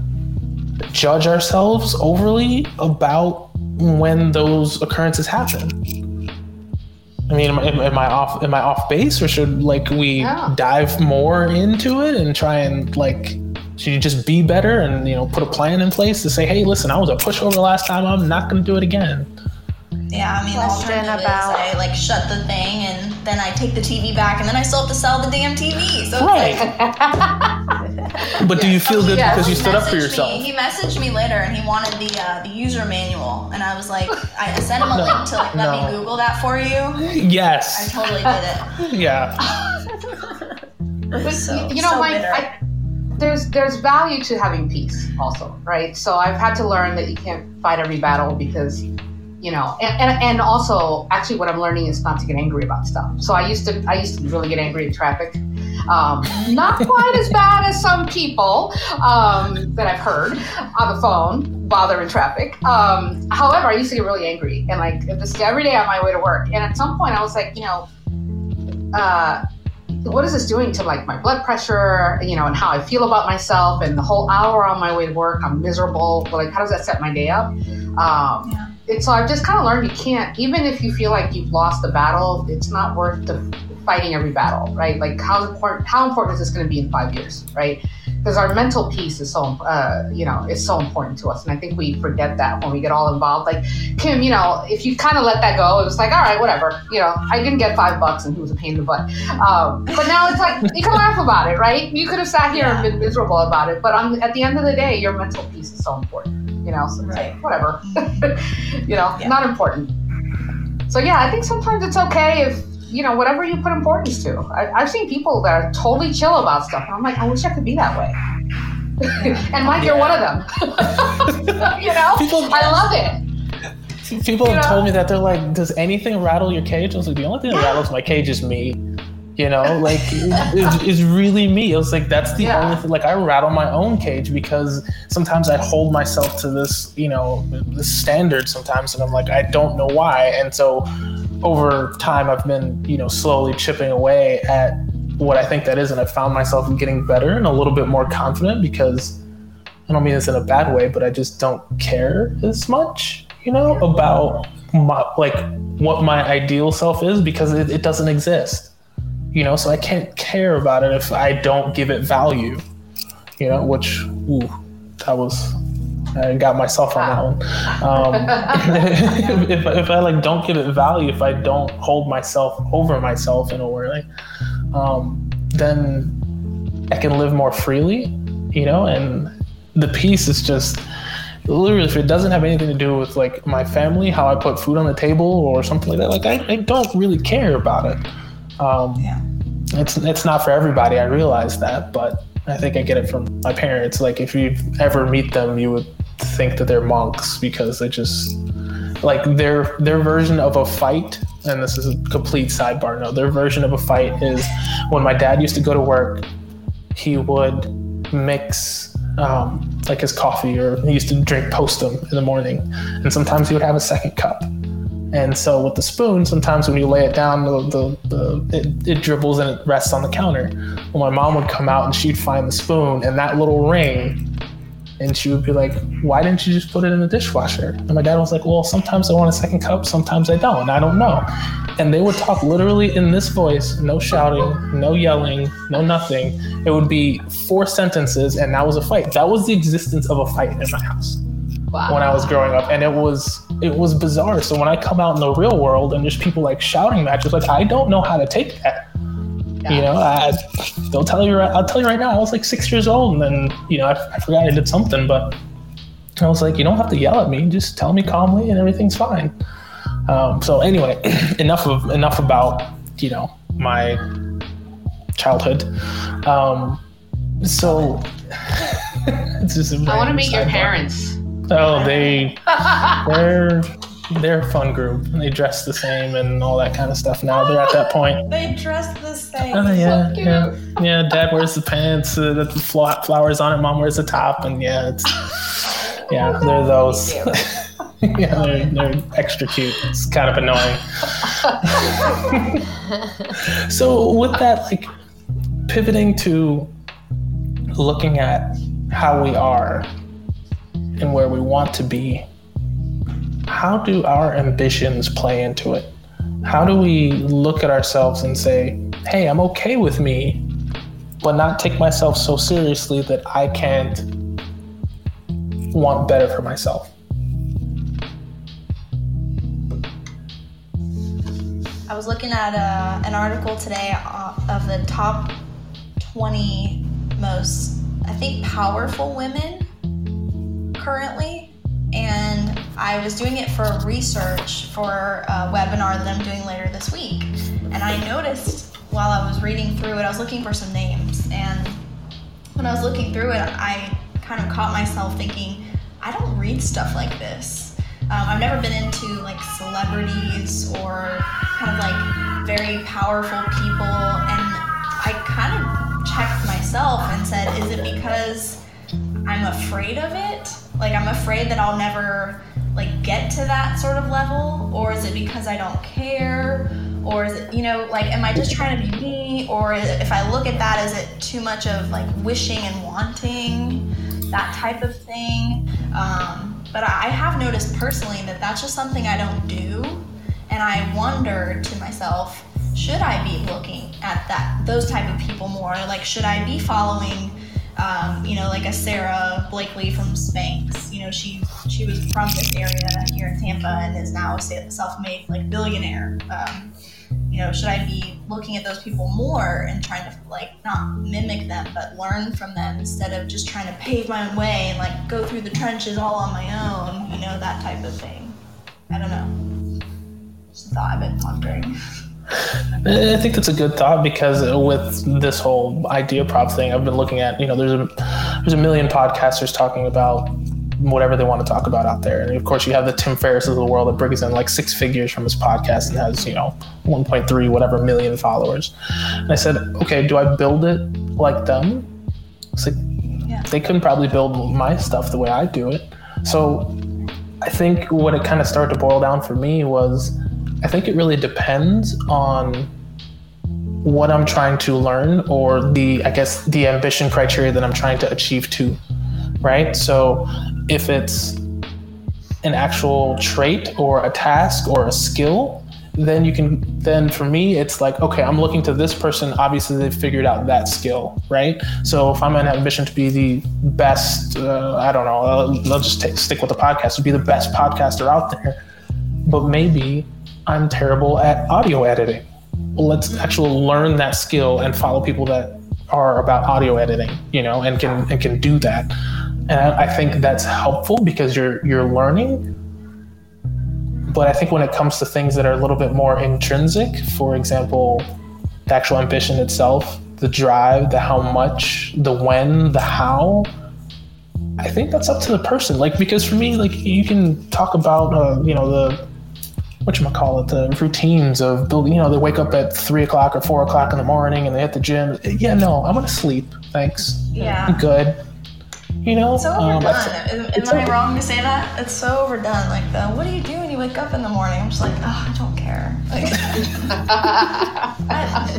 judge ourselves overly about when those occurrences happen. I mean, am, am, am, I off? Am I off base, or should like we yeah. dive more into it and try and like should you just be better and you know put a plan in place to say, hey, listen, I was a pushover last time. I'm not going to do it again. Yeah, I mean, question the about is I like shut the thing and then I take the TV back and then I still have to sell the damn TV. So right. Like, but do you feel good yeah. because you stood up for yourself? Me, he messaged me later and he wanted the uh, the user manual and I was like, I sent him a no, link to like let no. me Google that for you. Yes. I totally did it. Yeah. so, you know, so Mike, I, there's there's value to having peace also, right? So I've had to learn that you can't fight every battle because you know and, and, and also actually what i'm learning is not to get angry about stuff. So i used to i used to really get angry in traffic. Um, not quite as bad as some people um, that i've heard on the phone bother in traffic. Um, however i used to get really angry and like this every day on my way to work. And at some point i was like you know uh, what is this doing to like my blood pressure, you know, and how I feel about myself and the whole hour on my way to work, I'm miserable. Like, how does that set my day up? Um, yeah so I've just kind of learned you can't, even if you feel like you've lost the battle, it's not worth the fighting every battle, right? Like how important, how important is this going to be in five years, right? Because our mental peace is so, uh, you know, is so important to us, and I think we forget that when we get all involved. Like Kim, you know, if you kind of let that go, it was like, all right, whatever, you know, I didn't get five bucks, and he was a pain in the butt. Um, but now it's like you can laugh about it, right? You could have sat here yeah. and been miserable about it, but on, at the end of the day, your mental peace is so important you know, so right. like, whatever, you know, yeah. not important. So yeah, I think sometimes it's okay if, you know, whatever you put importance to. I, have seen people that are totally chill about stuff, and I'm like, I wish I could be that way. and Mike, yeah. you're one of them. you know, people, I love it. People you have know? told me that they're like, does anything rattle your cage? I was like, the only thing that rattles my cage is me you know like it's, it's, really me it was like that's the yeah. only thing like i rattle my own cage because sometimes i hold myself to this you know this standard sometimes and i'm like i don't know why and so over time i've been you know slowly chipping away at what i think that is and i found myself getting better and a little bit more confident because i don't mean this in a bad way but i just don't care as much you know about my, like what my ideal self is because it, it doesn't exist you know, so I can't care about it if I don't give it value, you know, which, ooh, that was, I got myself on that one. Um, if, if I like don't give it value, if I don't hold myself over myself in a way, um, then I can live more freely, you know, and the peace is just literally if it doesn't have anything to do with like my family, how I put food on the table or something like that, like I, I don't really care about it. Um, yeah. It's it's not for everybody. I realize that, but I think I get it from my parents. Like if you ever meet them, you would think that they're monks because they just like their their version of a fight. And this is a complete sidebar. No, their version of a fight is when my dad used to go to work he would mix um, like his coffee, or he used to drink postum in the morning, and sometimes he would have a second cup. And so with the spoon, sometimes when you lay it down, the, the, the it, it, dribbles and it rests on the counter. Well, my mom would come out and she'd find the spoon and that little ring, and she would be like, "Why didn't you just put it in the dishwasher?" And my dad was like, "Well, sometimes I want a second cup, sometimes I don't. I don't know." And they would talk literally in this voice, no shouting, no yelling, no nothing. It would be four sentences, and that was a fight. That was the existence of a fight in my house wow. when I was growing up, and it was it was bizarre. So when I come out in the real world and there's people like shouting matches, like I don't know how to take that. Yeah. You know, I, they'll tell you. I'll tell you right now. I was like six years old, and then you know I, I forgot I did something, but I was like, you don't have to yell at me. Just tell me calmly, and everything's fine. Um, so anyway, enough of enough about you know my childhood. Um, so it's just I want to meet your parents. Oh, they they're they're a fun group. They dress the same and all that kind of stuff. Now they're at that point. they dress the same. Oh yeah, so yeah, yeah. Dad wears the pants, uh, the flowers on it. Mom wears the top, and yeah, it's yeah, they're those. yeah, they're, they're extra cute. It's kind of annoying. so with that, like pivoting to looking at how we are and where we want to be, how do our ambitions play into it? How do we look at ourselves and say, hey, I'm okay with me, but not take myself so seriously that I can't want better for myself? I was looking at uh, an article today uh, of the top 20 most, I think, powerful women currently, and I was doing it for research for a webinar that I'm doing later this week. And I noticed while I was reading through it, I was looking for some names, and when I was looking through it, I kind of caught myself thinking, I don't read stuff like this. Um, I've never been into like celebrities or kind of like very powerful people, and I kind of checked myself and said, is it because I'm afraid of it? Like I'm afraid that I'll never like get to that sort of level or is it because I don't care? Or is it you know like am I just trying to be me? Or it, if I look at that is it too much of like wishing and wanting? That type of thing. Um, but I have noticed personally that that's just something I don't do. And I wonder to myself should I be looking at that those type of people more? Like should I be following um, you know, like a Sara Blakely from Spanx. You know, she she was from this area here in Tampa and is now a self-made like billionaire. Um, you know, should I be looking at those people more and trying to like not mimic them, but learn from them instead of just trying to pave my own way and like go through the trenches all on my own? You know, that type of thing. I don't know. Just a thought I've been pondering. Eh, I think that's a good thought because with this whole idea prop thing, I've been looking at, you know, there's a there's a million podcasters talking about whatever they want to talk about out there. And of course, you have the Tim Ferriss of the world that brings in like six figures from his podcast and has, you know, 1.3 whatever million followers. And I said, okay, do I build it like them? It's like yeah. they couldn't probably build my stuff the way I do it. So I think what it kind of started to boil down for me was I think it really depends on what I'm trying to learn or the, I guess, the ambition criteria that I'm trying to achieve to, right? So if it's an actual trait or a task or a skill, then you can then for me it's like okay i'm looking to this person. Obviously they've figured out that skill right? So if i'm an ambition to be the best uh, i don't know i'll, I'll just stick with the podcast to be the best podcaster out there. But maybe I'm terrible at audio editing. Well, let's actually learn that skill and follow people that are about audio editing, you know, and can and can do that. And I, think that's helpful because you're you're learning. But I think when it comes to things that are a little bit more intrinsic, for example, the actual ambition itself, the drive, the how much, the when, the how, I think that's up to the person. Like because for me, like you can talk about uh, you know the what you call it, the routines of building. You know, they wake up at three o'clock or four o'clock in the morning and they hit the gym. Yeah, no, I'm gonna sleep. Thanks. Yeah. I'm good. You know, It's um, overdone. Am- it's Am I over- wrong to say that? It's so overdone. Like the what do you do when you wake up in the morning? I'm just like, oh, I don't care. Like, is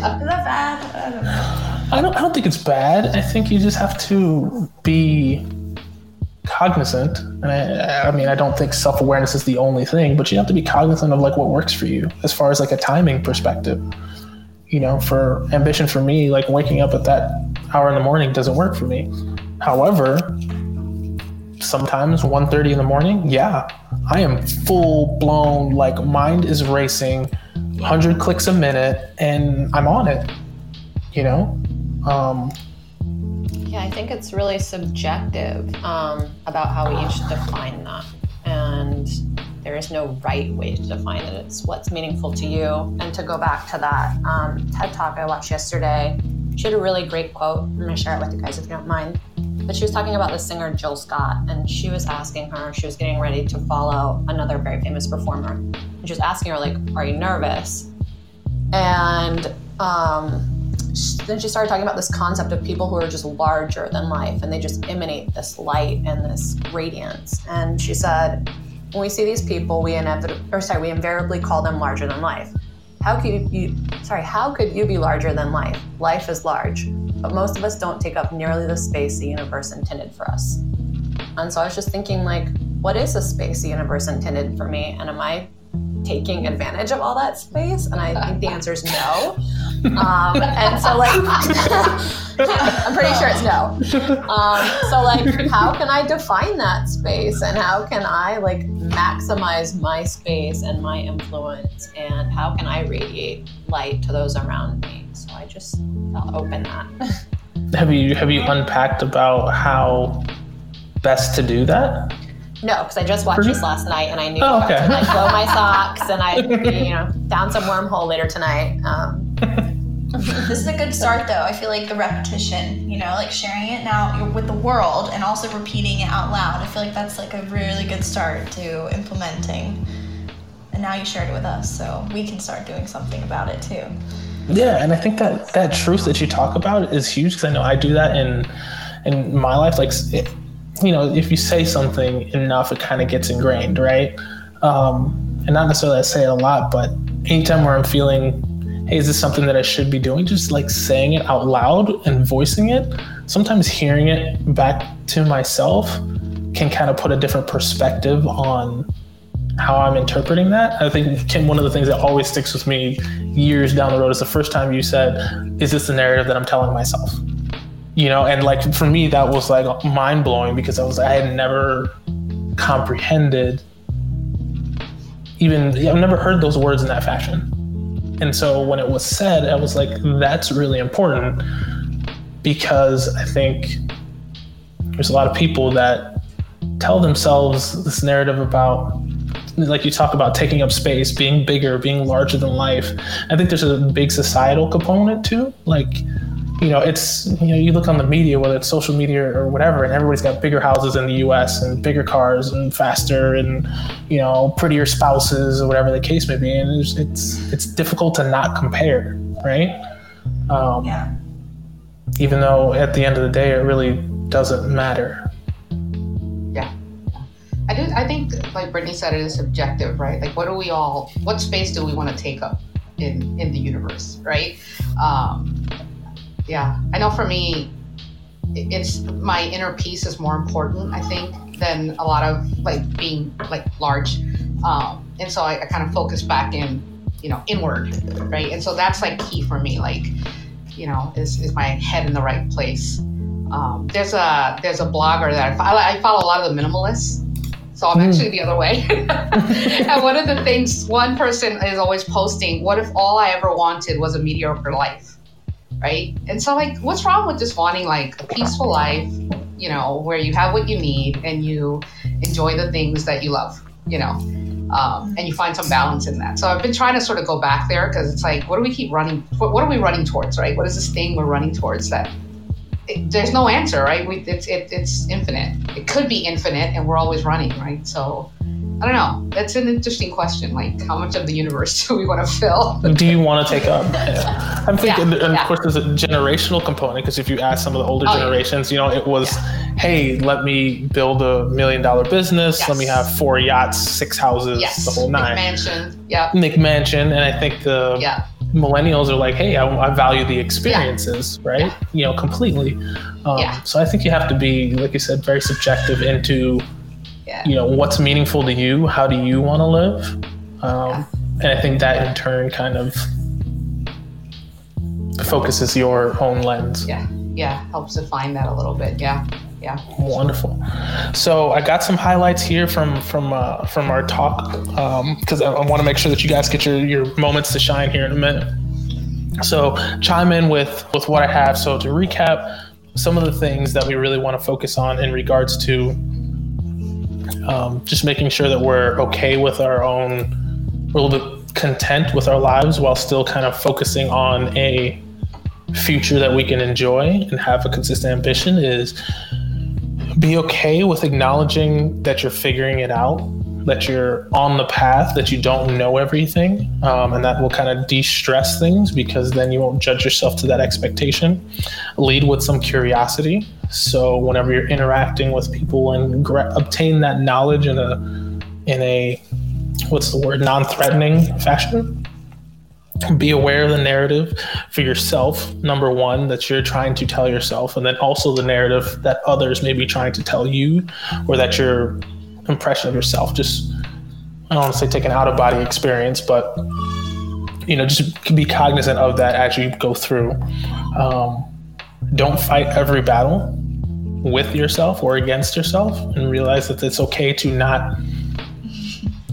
that bad? I don't know. I don't. I don't think it's bad. I think you just have to be cognizant. And I, I mean, I don't think self awareness is the only thing, but you have to be cognizant of like what works for you as far as like a timing perspective. You know, for ambition for me, like waking up at that hour in the morning doesn't work for me. However, sometimes 1.30 in the morning, yeah, I am full blown, like mind is racing, 100 clicks a minute, and I'm on it. You know? Um, Yeah, I think it's really subjective um, about how we each define that. And there is no right way to define it. It's what's meaningful to you. And to go back to that um, TED talk I watched yesterday, she had a really great quote. I'm going to share it with you guys if you don't mind. But she was talking about the singer Jill Scott, and she was asking her, she was getting ready to follow another very famous performer. And she was asking her, like, are you nervous? And um, then she started talking about this concept of people who are just larger than life and they just emanate this light and this radiance. And she said, when we see these people, we inevitably, or sorry, we invariably call them larger than life. How could you, sorry, how could you be larger than life? Life is large, but most of us don't take up nearly the space the universe intended for us. And so I was just thinking, like, what is a space the universe intended for me? And am I taking advantage of all that space? And I think the answer is no. Um, and so, like, I'm pretty sure it's no. Um, so, like, how can I define that space? And how can I, like, maximize my space and my influence? And how can I radiate light to those around me? So I just felt open that. have you have you unpacked about how best to do that? No, because I just watched this last night and I knew Oh, about okay. to like blow my socks and I'd be, you know, down some wormhole later tonight. Um, This is a good start, though. I feel like the repetition, you know, like sharing it now with the world and also repeating it out loud. I feel like that's like a really good start to implementing. And now you shared it with us, so we can start doing something about it too. Yeah, and I think that that truth that you talk about is huge because I know I do that in in my life. Like, it, you know, if you say something enough, it kind of gets ingrained, right? Um, and not necessarily I say it a lot, but anytime where I'm feeling, hey, is this something that I should be doing? Just like saying it out loud and voicing it. Sometimes hearing it back to myself can kind of put a different perspective on how I'm interpreting that. I think Kim, one of the things that always sticks with me years down the road is the first time you said, "Is this the narrative that I'm telling myself?" You know, and like for me, that was like mind blowing because I was I had never comprehended even I've never heard those words in that fashion. And so when it was said, I was like, that's really important because I think there's a lot of people that tell themselves this narrative about like you talk about taking up space, being bigger, being larger than life. I think there's a big societal component too. Like, you know, it's you know, you look on the media, whether it's social media or whatever, and everybody's got bigger houses in the US and bigger cars and faster and you know, prettier spouses or whatever the case may be. And it's it's, it's difficult to not compare, right? Um, Yeah. even though at the end of the day it really doesn't matter. Yeah, I do. I think, like Brittany said, it is subjective, right? Like, what do we all? What space do we want to take up in in the universe, right? Um, yeah, I know. For me, it's my inner peace is more important, I think, than a lot of like being like large. Um, and so I, I kind of focus back in, you know, inward, right? And so that's like key for me. Like, you know, is is my head in the right place? Um, there's a there's a blogger that I follow, I follow a lot of the minimalists. So I'm actually the other way. and one of the things, one person is always posting, what if all I ever wanted was a mediocre life? Right? And so, like, what's wrong with just wanting, like, a peaceful life, you know, where you have what you need and you enjoy the things that you love, you know? Um, and you find some balance in that. So I've been trying to sort of go back there because it's like, what do we keep running? What, what are we running towards, right? What is this thing we're running towards that it, there's no answer, right? We, it's it, it's infinite. It could be infinite, and we're always running, right? So I don't know. That's an interesting question. Like, how much of the universe do we want to fill? Do you want to take up? Yeah. I'm thinking, Yeah, and yeah. of course, there's a generational component because if you ask some of the older Oh, generations, you know, it was, hey, let me build a million dollar business. Let me have four yachts, six houses, Yes. the whole nine. Mansion. Yeah. Nick Mansion, and I think the Yeah. Millennials are like, hey, I, I value the experiences, right? You know, completely. Um, Yeah. So I think you have to be, like you said, very subjective into, Yeah. you know, what's meaningful to you. How do you want to live? Um, And I think that in turn kind of focuses your own lens. Yeah. Yeah. Helps define that a little bit. Yeah. Yeah. Wonderful. So I got some highlights here from from uh, from our talk because I, I want to make sure that you guys get your your moments to shine here in a minute. So chime in with with what I have. So to recap, some of the things that we really want to focus on in regards to um, just making sure that we're okay with our own, a little bit content with our lives while still kind of focusing on a future that we can enjoy and have a consistent ambition is be okay with acknowledging that you're figuring it out, that you're on the path, that you don't know everything, um, and that will kind of de stress things because then you won't judge yourself to that expectation. Lead with some curiosity. So, whenever you're interacting with people and gra- obtain that knowledge in a, in a, what's the word, non threatening fashion be aware of the narrative for yourself number one that you're trying to tell yourself and then also the narrative that others may be trying to tell you or that your impression of yourself. Just i don't want to say take an out of body experience but you know just be cognizant of that as you go through. Um, don't fight every battle with yourself or against yourself and realize that it's okay to not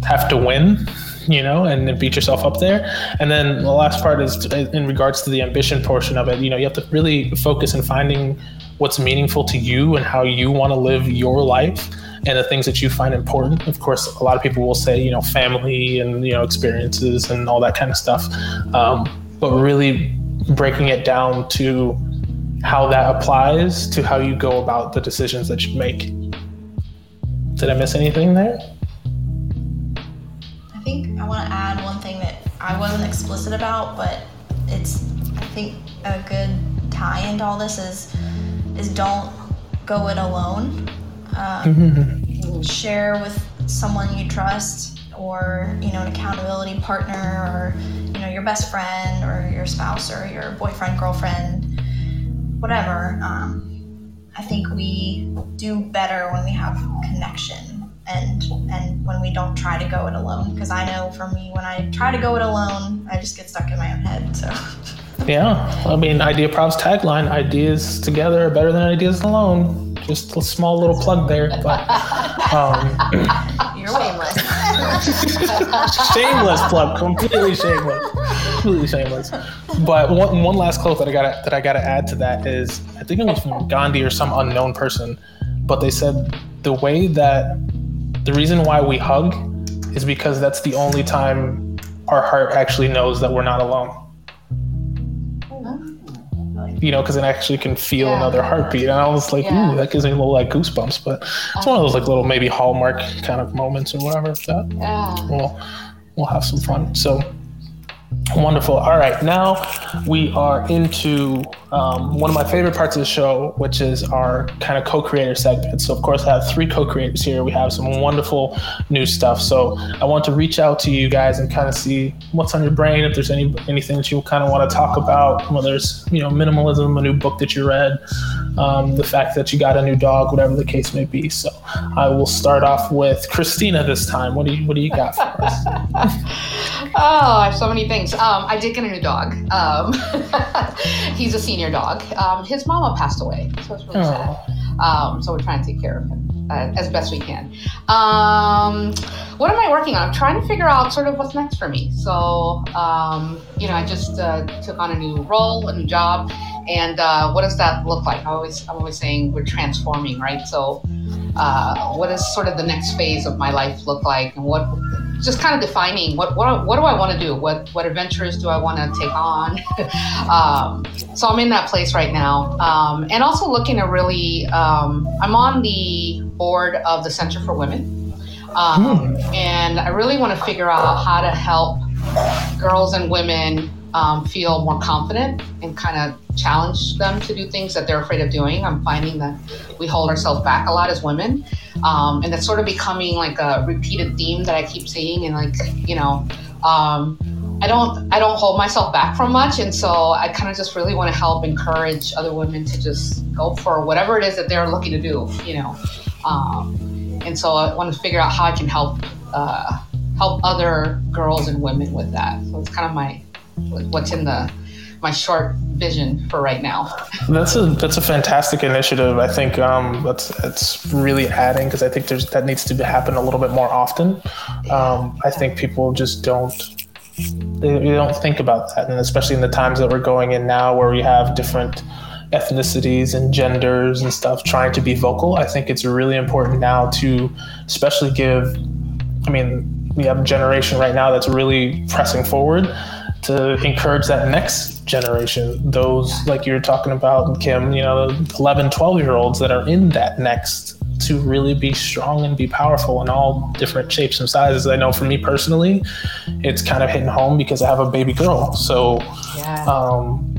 have to win you know, and then beat yourself up there. And then the last part is in regards to the ambition portion of it. You know, you have to really focus on finding what's meaningful to you and how you want to live your life and the things that you find important. Of course, a lot of people will say, you know, family and, you know, experiences and all that kind of stuff. Um, but really breaking it down to how that applies to how you go about the decisions that you make. Did I miss anything there? I think I want to add one thing that I wasn't explicit about, but it's I think a good tie into all this is is don't go it alone. Um, share with someone you trust, or you know an accountability partner, or you know your best friend, or your spouse, or your boyfriend, girlfriend, whatever. Um, I think we do better when we have connection and and when we don't try to go it alone because i know for me when i try to go it alone i just get stuck in my own head so Yeah, I mean, Idea Prov's tagline: "Ideas together are better than ideas alone." Just a small little plug there, but um, you're Shameless. shameless plug, completely shameless, completely shameless. But one, one last quote that I got that I got to add to that is, I think it was from Gandhi or some unknown person, but they said the way that the reason why we hug is because that's the only time our heart actually knows that we're not alone. You know, because it actually can feel Yeah. another heartbeat, and I was like, Yeah. "Ooh, that gives me a little like goosebumps." But it's one of those like little maybe hallmark kind of moments or whatever. That Yeah. we'll we'll have some fun. So wonderful. All right, now we are into um, one of my favorite parts of the show, which is our kind of co-creator segment. So of course, I have three co-creators here. We have some wonderful new stuff. So I want to reach out to you guys and kind of see what's on your brain. If there's any anything that you kind of want to talk about, whether it's you know minimalism, a new book that you read, um, the fact that you got a new dog, whatever the case may be. So I will start off with Christina this time. What do you what do you got for us? Oh, I have so many things. Um, I did get a new dog. Um, he's a senior dog. Um, his mama passed away, so it's really sad. Um, so we're trying to take care of him uh, as best we can. Um, what am I working on? I'm trying to figure out sort of what's next for me. So, um, you know, I just uh, took on a new role, a new job, and uh, what does that look like? I always, I'm always saying we're transforming, right? So, uh, what does sort of the next phase of my life look like, and what? Just kind of defining what what, what do I want to do? What what adventures do I want to take on? um, so I'm in that place right now, um, and also looking to really. Um, I'm on the board of the Center for Women, Um, And I really want to figure out how to help girls and women um, feel more confident and kind of challenge them to do things that they're afraid of doing. I'm finding that we hold ourselves back a lot as women. Um, and that's sort of becoming like a repeated theme that I keep seeing. And like, you know, um, I don't I don't hold myself back from much, and so I kind of just really want to help encourage other women to just go for whatever it is that they're looking to do, you know. Um, and so I want to figure out how I can help uh, help other girls and women with that. So it's kind of my what's in the my short vision for right now. That's a that's a fantastic initiative. I think um, that's that's really adding because I think there's that needs to happen a little bit more often. Um, I think people just don't they, they don't think about that, and especially in the times that we're going in now, where we have different ethnicities and genders and stuff trying to be vocal. I think it's really important now to especially give. I mean, we have a generation right now that's really pressing forward to encourage that next generation those like you're talking about kim you know 11 12 year olds that are in that next to really be strong and be powerful in all different shapes and sizes i know for me personally it's kind of hitting home because i have a baby girl so Yeah. um,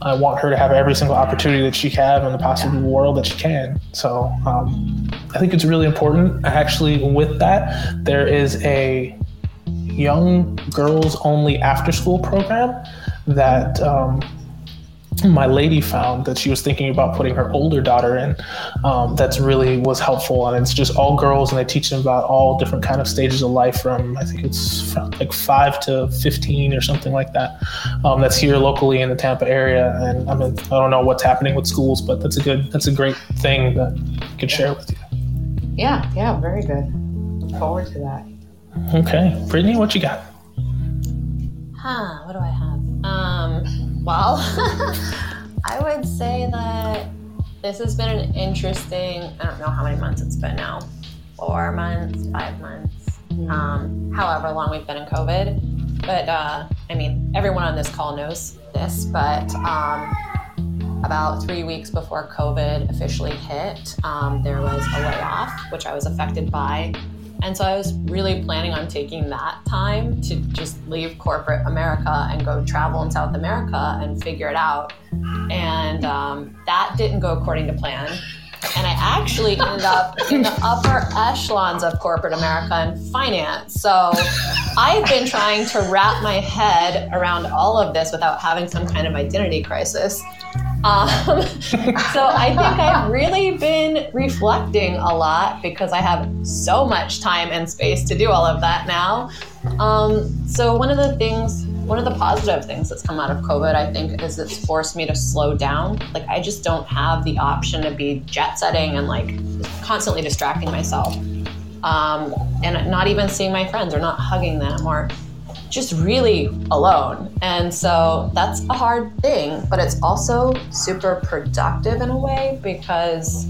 I want her to have every single opportunity that she can in the possible world that she can. So um, I think it's really important. Actually, with that, there is a young girls only after school program that um, my lady found that she was thinking about putting her older daughter in. Um, that's really was helpful, and it's just all girls, and they teach them about all different kind of stages of life from I think it's like five to fifteen or something like that. Um, that's here locally in the Tampa area, and I mean I don't know what's happening with schools, but that's a good that's a great thing that I could share with you. Yeah, yeah, very good. Forward to that. Okay, Brittany, what you got? Huh, what do I have? Um, well, I would say that this has been an interesting, I don't know how many months it's been now. Four months, five months, um, however long we've been in COVID. But uh, I mean, everyone on this call knows this, but um, about three weeks before COVID officially hit, um, there was a layoff, which I was affected by. And so I was really planning on taking that time to just leave corporate America and go travel in South America and figure it out. And um, that didn't go according to plan. And I actually ended up in the upper echelons of corporate America in finance. So I've been trying to wrap my head around all of this without having some kind of identity crisis. Um, so I think I've really been reflecting a lot because I have so much time and space to do all of that now. Um, so one of the things, one of the positive things that's come out of COVID, I think, is it's forced me to slow down. Like I just don't have the option to be jet setting and like constantly distracting myself, um, and not even seeing my friends or not hugging them or just really alone. And so that's a hard thing, but it's also super productive in a way because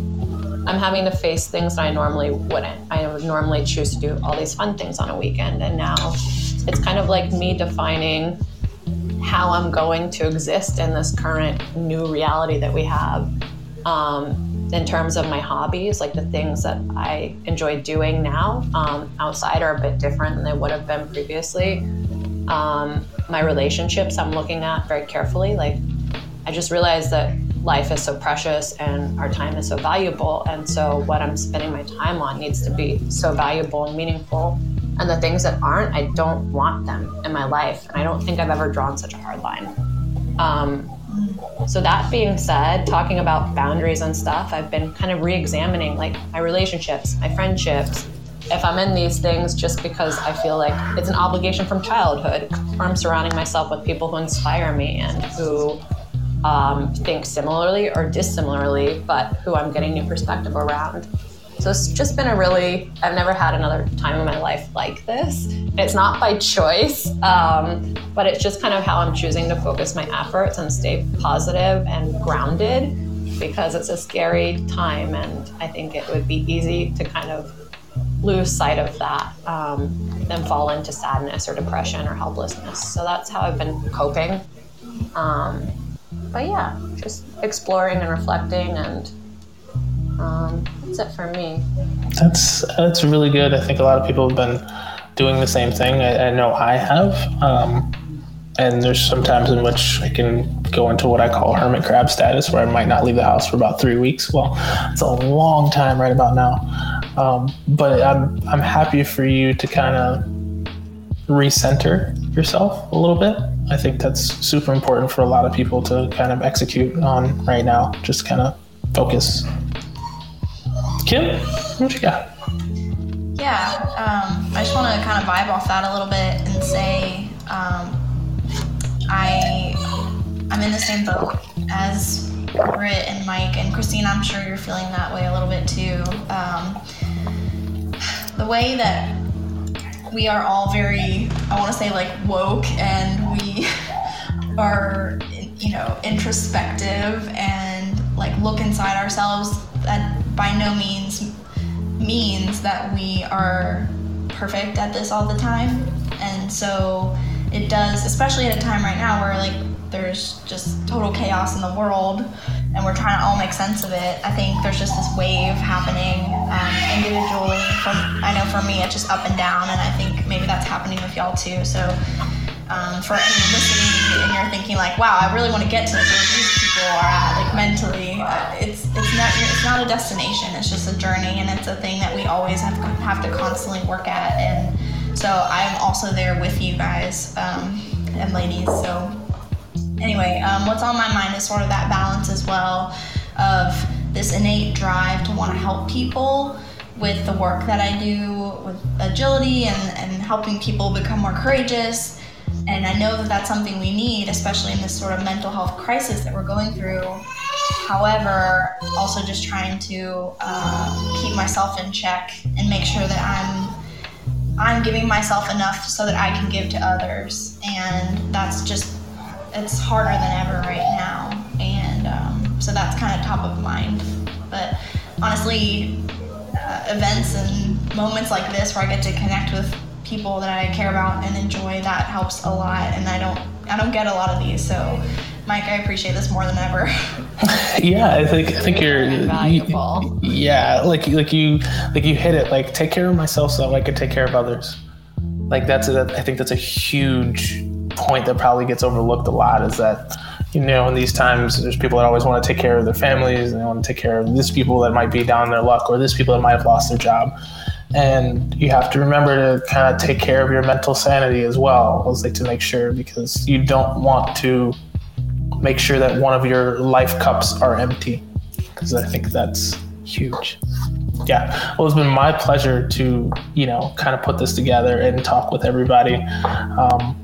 I'm having to face things that I normally wouldn't. I would normally choose to do all these fun things on a weekend, and now it's kind of like me defining how I'm going to exist in this current new reality that we have. Um, in terms of my hobbies, like the things that I enjoy doing now um, outside are a bit different than they would have been previously. Um, my relationships, I'm looking at very carefully. Like, I just realized that life is so precious and our time is so valuable. And so, what I'm spending my time on needs to be so valuable and meaningful. And the things that aren't, I don't want them in my life. And I don't think I've ever drawn such a hard line. Um, so that being said, talking about boundaries and stuff, I've been kind of re-examining like my relationships, my friendships. If I'm in these things just because I feel like it's an obligation from childhood, or I'm surrounding myself with people who inspire me and who um, think similarly or dissimilarly, but who I'm getting new perspective around. So it's just been a really, I've never had another time in my life like this. It's not by choice, um, but it's just kind of how I'm choosing to focus my efforts and stay positive and grounded because it's a scary time. And I think it would be easy to kind of lose sight of that um, and fall into sadness or depression or helplessness. So that's how I've been coping. Um, but yeah, just exploring and reflecting and um, That's it for me. That's that's really good. I think a lot of people have been doing the same thing. I, I know I have. Um, and there's some times in which I can go into what I call hermit crab status, where I might not leave the house for about three weeks. Well, it's a long time right about now. Um, but I'm I'm happy for you to kind of recenter yourself a little bit. I think that's super important for a lot of people to kind of execute on right now. Just kind of focus. Kim, what you got? Yeah, um, I just want to kind of vibe off that a little bit and say um, I I'm in the same boat as Britt and Mike and Christine. I'm sure you're feeling that way a little bit too. Um, the way that we are all very, I want to say like woke, and we are, you know, introspective and like look inside ourselves. That by no means means that we are perfect at this all the time, and so it does, especially at a time right now where like there's just total chaos in the world and we're trying to all make sense of it. I think there's just this wave happening um, individually. From I know for me, it's just up and down, and I think maybe that's happening with y'all too. So um, for any listening and you're thinking like, wow, I really want to get to where these people are at, like mentally, uh, it's it's not it's not a destination. It's just a journey, and it's a thing that we always have have to constantly work at. And so I'm also there with you guys um, and ladies. So anyway, um, what's on my mind is sort of that balance as well of this innate drive to want to help people with the work that I do with agility and, and helping people become more courageous. And I know that that's something we need, especially in this sort of mental health crisis that we're going through. However, also just trying to uh, keep myself in check and make sure that I'm I'm giving myself enough so that I can give to others. And that's just it's harder than ever right now, and um, so that's kind of top of mind. But honestly, uh, events and moments like this where I get to connect with people that I care about and enjoy that helps a lot. And I don't I don't get a lot of these, so Mike, I appreciate this more than ever. yeah, I think I think you're valuable. yeah, like like you like you hit it. Like take care of myself so I can take care of others. Like that's a, I think that's a huge point that probably gets overlooked a lot is that you know in these times there's people that always want to take care of their families and they want to take care of these people that might be down their luck or these people that might have lost their job. And you have to remember to kind of take care of your mental sanity as well as like to make sure because you don't want to make sure that one of your life cups are empty because i think that's huge. Yeah well it's been my pleasure to you know kind of put this together and talk with everybody. Um,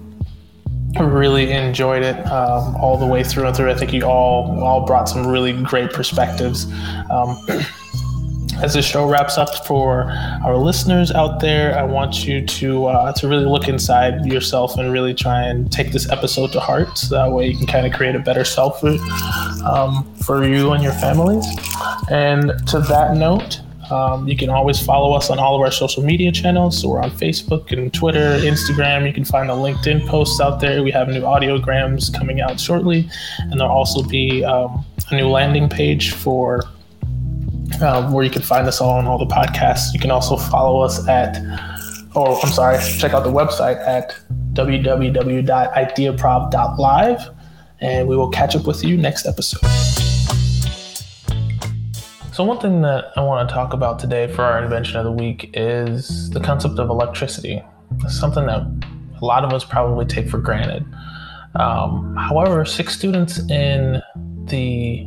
really enjoyed it um, all the way through and through. I think you all all brought some really great perspectives. Um, as the show wraps up for our listeners out there, I want you to uh, to really look inside yourself and really try and take this episode to heart. So that way you can kind of create a better self for, um, for you and your families. And to that note, um, you can always follow us on all of our social media channels. So we're on Facebook and Twitter, Instagram. You can find the LinkedIn posts out there. We have new audiograms coming out shortly, and there'll also be um, a new landing page for uh, where you can find us all on all the podcasts. You can also follow us at, or I'm sorry, check out the website at www.ideaprov.live, and we will catch up with you next episode. So, one thing that I want to talk about today for our invention of the week is the concept of electricity. It's something that a lot of us probably take for granted. Um, however, six students in the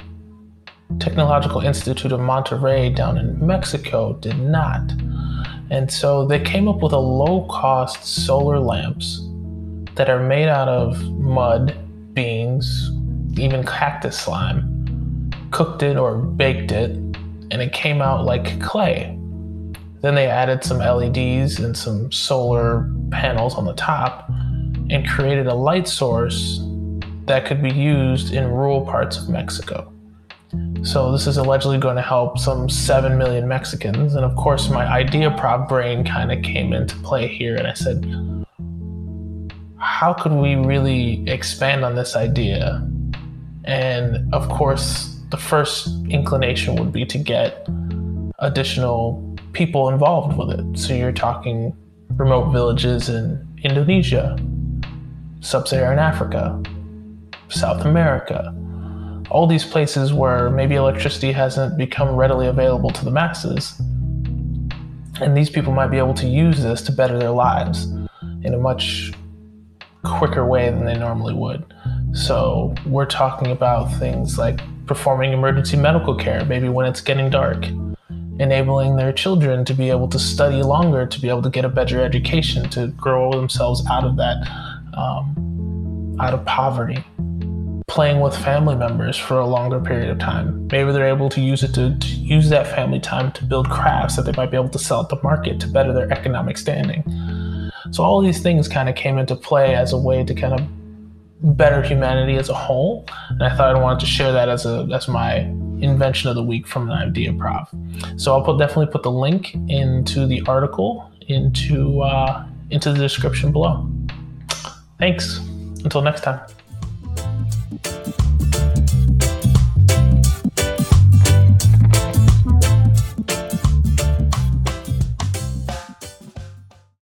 Technological Institute of Monterrey down in Mexico did not. And so they came up with a low cost solar lamps that are made out of mud, beans, even cactus slime, cooked it or baked it, and it came out like clay. Then they added some LEDs and some solar panels on the top and created a light source that could be used in rural parts of Mexico. So, this is allegedly going to help some 7 million Mexicans. And of course, my Idea Prov brain kind of came into play here. And I said, how could we really expand on this idea? And of course, the first inclination would be to get additional people involved with it. So you're talking remote villages in Indonesia, Sub Saharan Africa, South America, all these places where maybe electricity hasn't become readily available to the masses. And these people might be able to use this to better their lives in a much quicker way than they normally would. So, we're talking about things like performing emergency medical care, maybe when it's getting dark, enabling their children to be able to study longer, to be able to get a better education, to grow themselves out of that, um, out of poverty playing with family members for a longer period of time. Maybe they're able to use it to, to, use that family time to build crafts that they might be able to sell at the market to better their economic standing. So all these things kind of came into play as a way to kind of better humanity as a whole. And I thought I wanted to share that as a as my invention of the week from an idea prov. So I'll put, definitely put the link into the article into uh, into the description below. Thanks. Until next time.